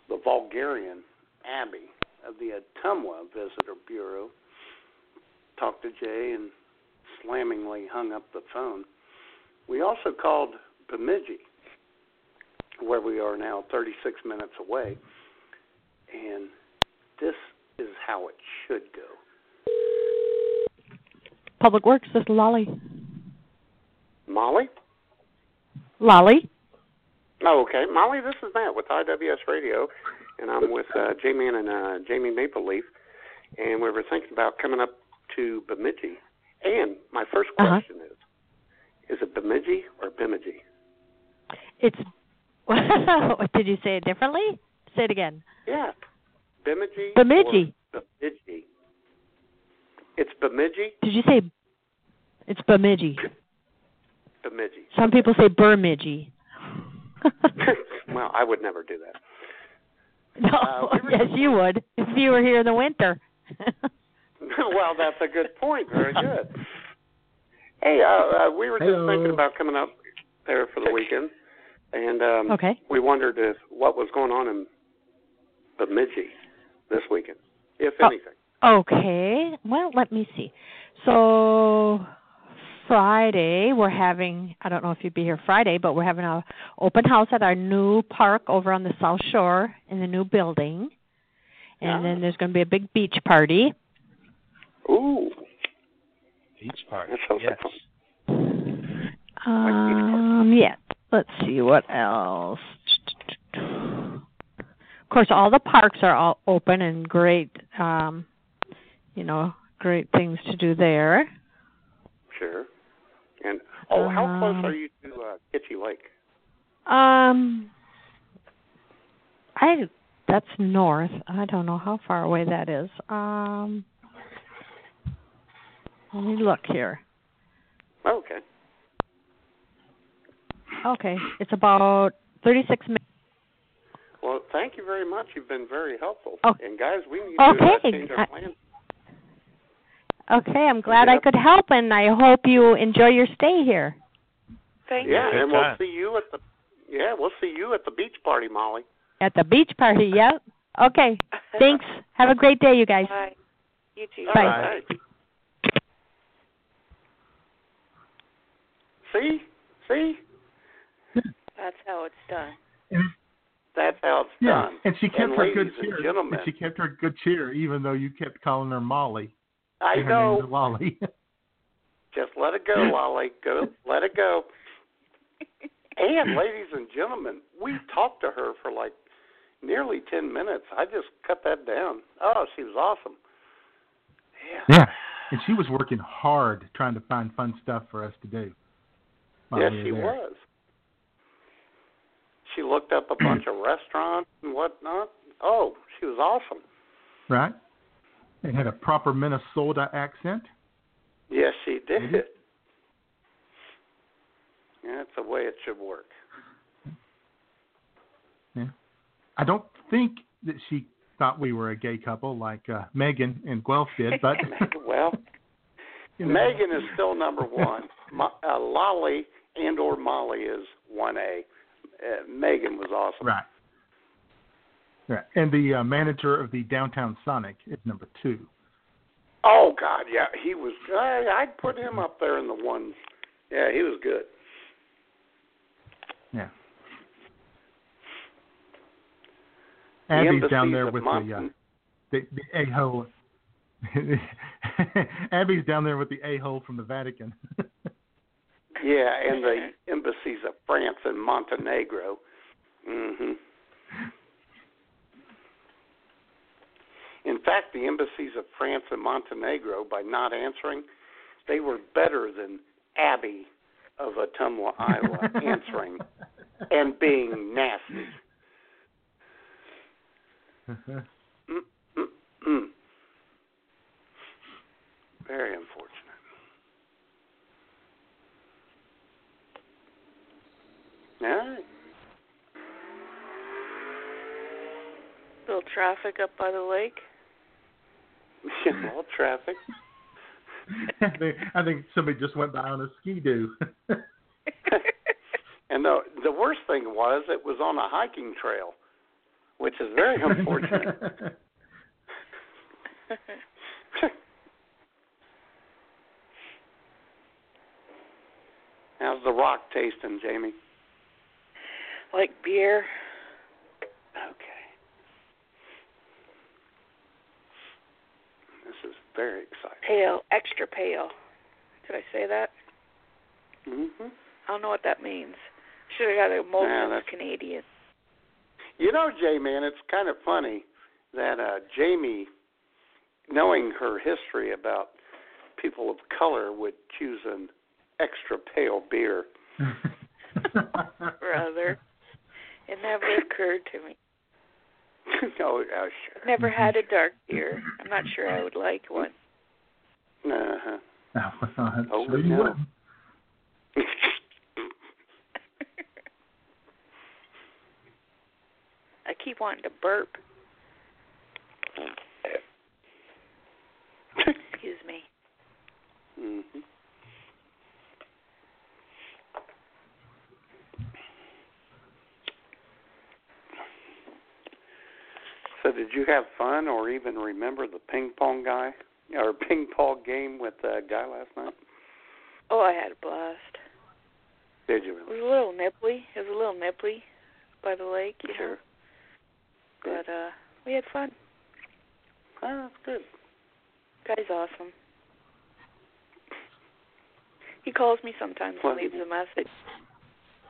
the Bulgarian Abby of the Ottumwa Visitor Bureau talked to Jay and slammingly hung up the phone. We also called Bemidji, where we are now 36 minutes away, and this is how it should go. Public Works, this is Lolly. Molly? Lolly? Oh, okay. Molly, this is Matt with IWS Radio, and I'm with uh, J-Man and uh, Jamie Mapleleaf, and we were thinking about coming up to Bemidji. And my first Uh-huh. question is, is it Bemidji or Bemidji? It's. Did you say it differently? Say it again. Yeah. Bemidji? Bemidji. Bemidji. It's Bemidji? Did you say? It's Bemidji. Bemidji. Some people say Bermidji. well, I would never do that. No, yes, you would if you were here in the winter. well, that's a good point. Very good. Hey, uh, uh, we were just thinking about coming up there for the weekend, and um, Okay. we wondered if what was going on in Bemidji this weekend, if Oh. anything. Okay. Well, let me see. So Friday we're having I don't know if you'd be here Friday, but we're having a open house at our new park over on the South Shore in the new building. And then there's going to be a big beach party. Ooh, Beach party. that sounds yes. like. Um yeah. Let's see what else. Of course all the parks are all open and great um you know, great things to do there. Sure. And oh, how close Um, are you to uh, Kitchy Lake? Um, I that's north. I don't know how far away that is. Um, let me look here. Okay. Okay, it's about 36 minutes. Well, thank you very much. You've been very helpful. Oh. And guys, we need to uh, change our plans. Okay, I'm glad I could help, and I hope you enjoy your stay here. Thank yeah, you. Yeah, and we'll see you at the yeah, we'll see you at the beach party, Molly. At the beach party, yep. Okay, thanks. Have a great day, you guys. Bye. You too. Bye. All right. See, see, That's how it's done. that's how it's Yeah, done. and she kept and her good cheer. gentlemen, And she kept her good cheer, even though you kept calling her Molly. I know. Lolly. Just let it go, Lolly. Go, let it go. And ladies and gentlemen, we talked to her for like nearly ten minutes. I just cut that down. Oh, she was awesome. yeah, and she was working hard trying to find fun stuff for us to do. yes, we she there. was. She looked up a bunch of restaurants and whatnot. Oh, she was awesome. Right? And had a proper Minnesota accent. Yes, she did. Yeah, that's the way it should work. Yeah. I don't think that she thought we were a gay couple like uh, Megan and Guelph did, but well, you know. Megan is still number one. Mo- uh, Lolly and or Molly is one A. Uh, Megan was awesome. right. Right. And the uh, manager of the Downtown Sonic is number two. Oh God, yeah, he was. I, I'd put him up there in the ones. Yeah, he was good. Yeah. The Abby's down there with the uh, the, the a hole. Abby's down there with the a hole from the Vatican. Yeah, and the embassies of France and Montenegro. Mhm. In fact, the embassies of France and Montenegro, by not answering, they were better than Abby of Ottumwa, Iowa, answering and being nasty. Mm-hmm. Mm-mm-mm. Very unfortunate. All right. Little traffic up by the lake. All traffic. I think I think somebody just went by on a ski doo. And the the worst thing was it was on a hiking trail, which is very unfortunate. How's the rock tasting, Jamie? like beer. Okay. This is very exciting. Pale, extra pale. Did I say that? Mhm. I don't know what that means. Should have got a Molson's Yeah, that's- Canadian. You know, Jay, man, it's kind of funny that uh Jamie, knowing her history about people of color, would choose an extra pale beer. Brother. It never occurred to me. oh, oh, sure. Never had a dark beer. I'm not sure I would like one. Uh-huh. I'm Oh, sure you no. wouldn't. I keep wanting to burp. Excuse me. hmm So, did you have fun, or even remember the ping pong guy or ping pong game with the guy last night? Oh, I had a blast. Did you It really? was a little nipply. It was a little nipply by the lake, you know. Sure. But uh we had fun. Oh, that's good. Guy's awesome. He calls me sometimes and leaves a message.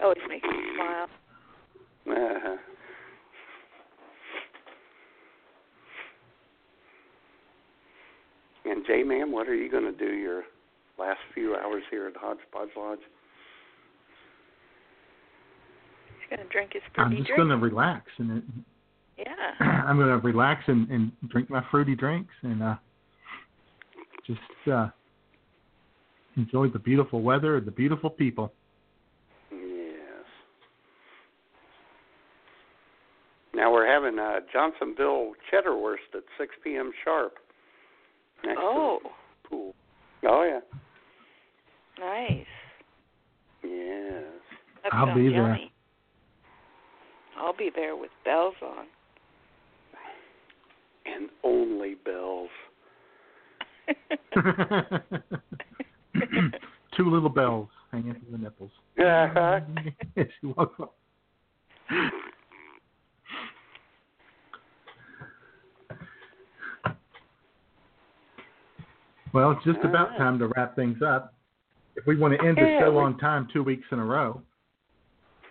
Always makes me smile. Uh-huh. And J Man, what are you going to do your last few hours here at Hodgepodge Lodge. He's gonna drink his I'm just going to relax and Yeah. I'm going to relax and, and drink my fruity drinks and uh, just uh, enjoy the beautiful weather and the beautiful people. Yes. Now we're having uh, Johnsonville Cheddar Cheddarwurst at 6 p.m. sharp. Next Oh, to the pool. Oh yeah. nice. Yes. That I'll sounds be there. I'll be there with bells on. And only bells. Two little bells hanging from the nipples. Uh-huh. As you walk up. Well, it's just about Alright. time to wrap things up. If we want to end the Yeah, show we- on time two weeks in a row,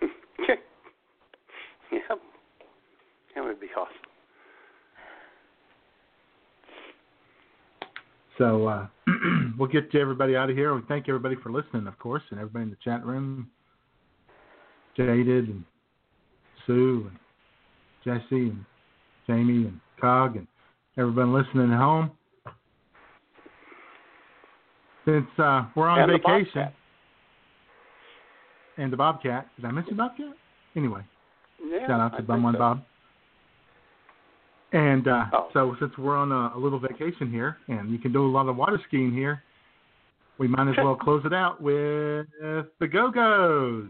Yep. That would be awesome. So uh, we'll get to everybody out of here. We thank everybody for listening, of course, and everybody in the chat room, Jaded and Sue and Jesse and Jamie and Cog and everybody listening at home. Since uh, we're on And vacation, Bobcat. and the Bobcat. Did I mention Bobcat? Anyway, Yeah, shout out to Bum One so. Bob. And uh, Oh. so, since we're on a, a little vacation here, and you can do a lot of water skiing here, we might as well close it out with the Go Go's.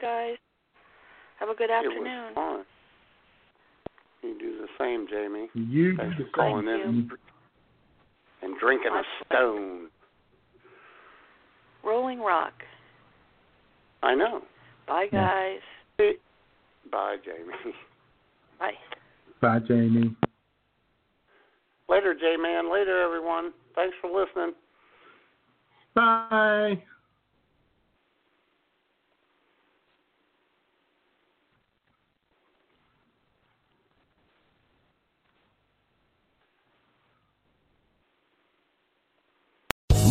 Guys. Have a good afternoon. It afternoon. was fun. You do the same, Jamie. You Thanks do for the calling same. in and drinking a stone. Rolling Rock. I know. Bye, guys. Bye, Jamie. Bye. Bye, Jamie. Later, J Man. Later, everyone. Thanks for listening. Bye.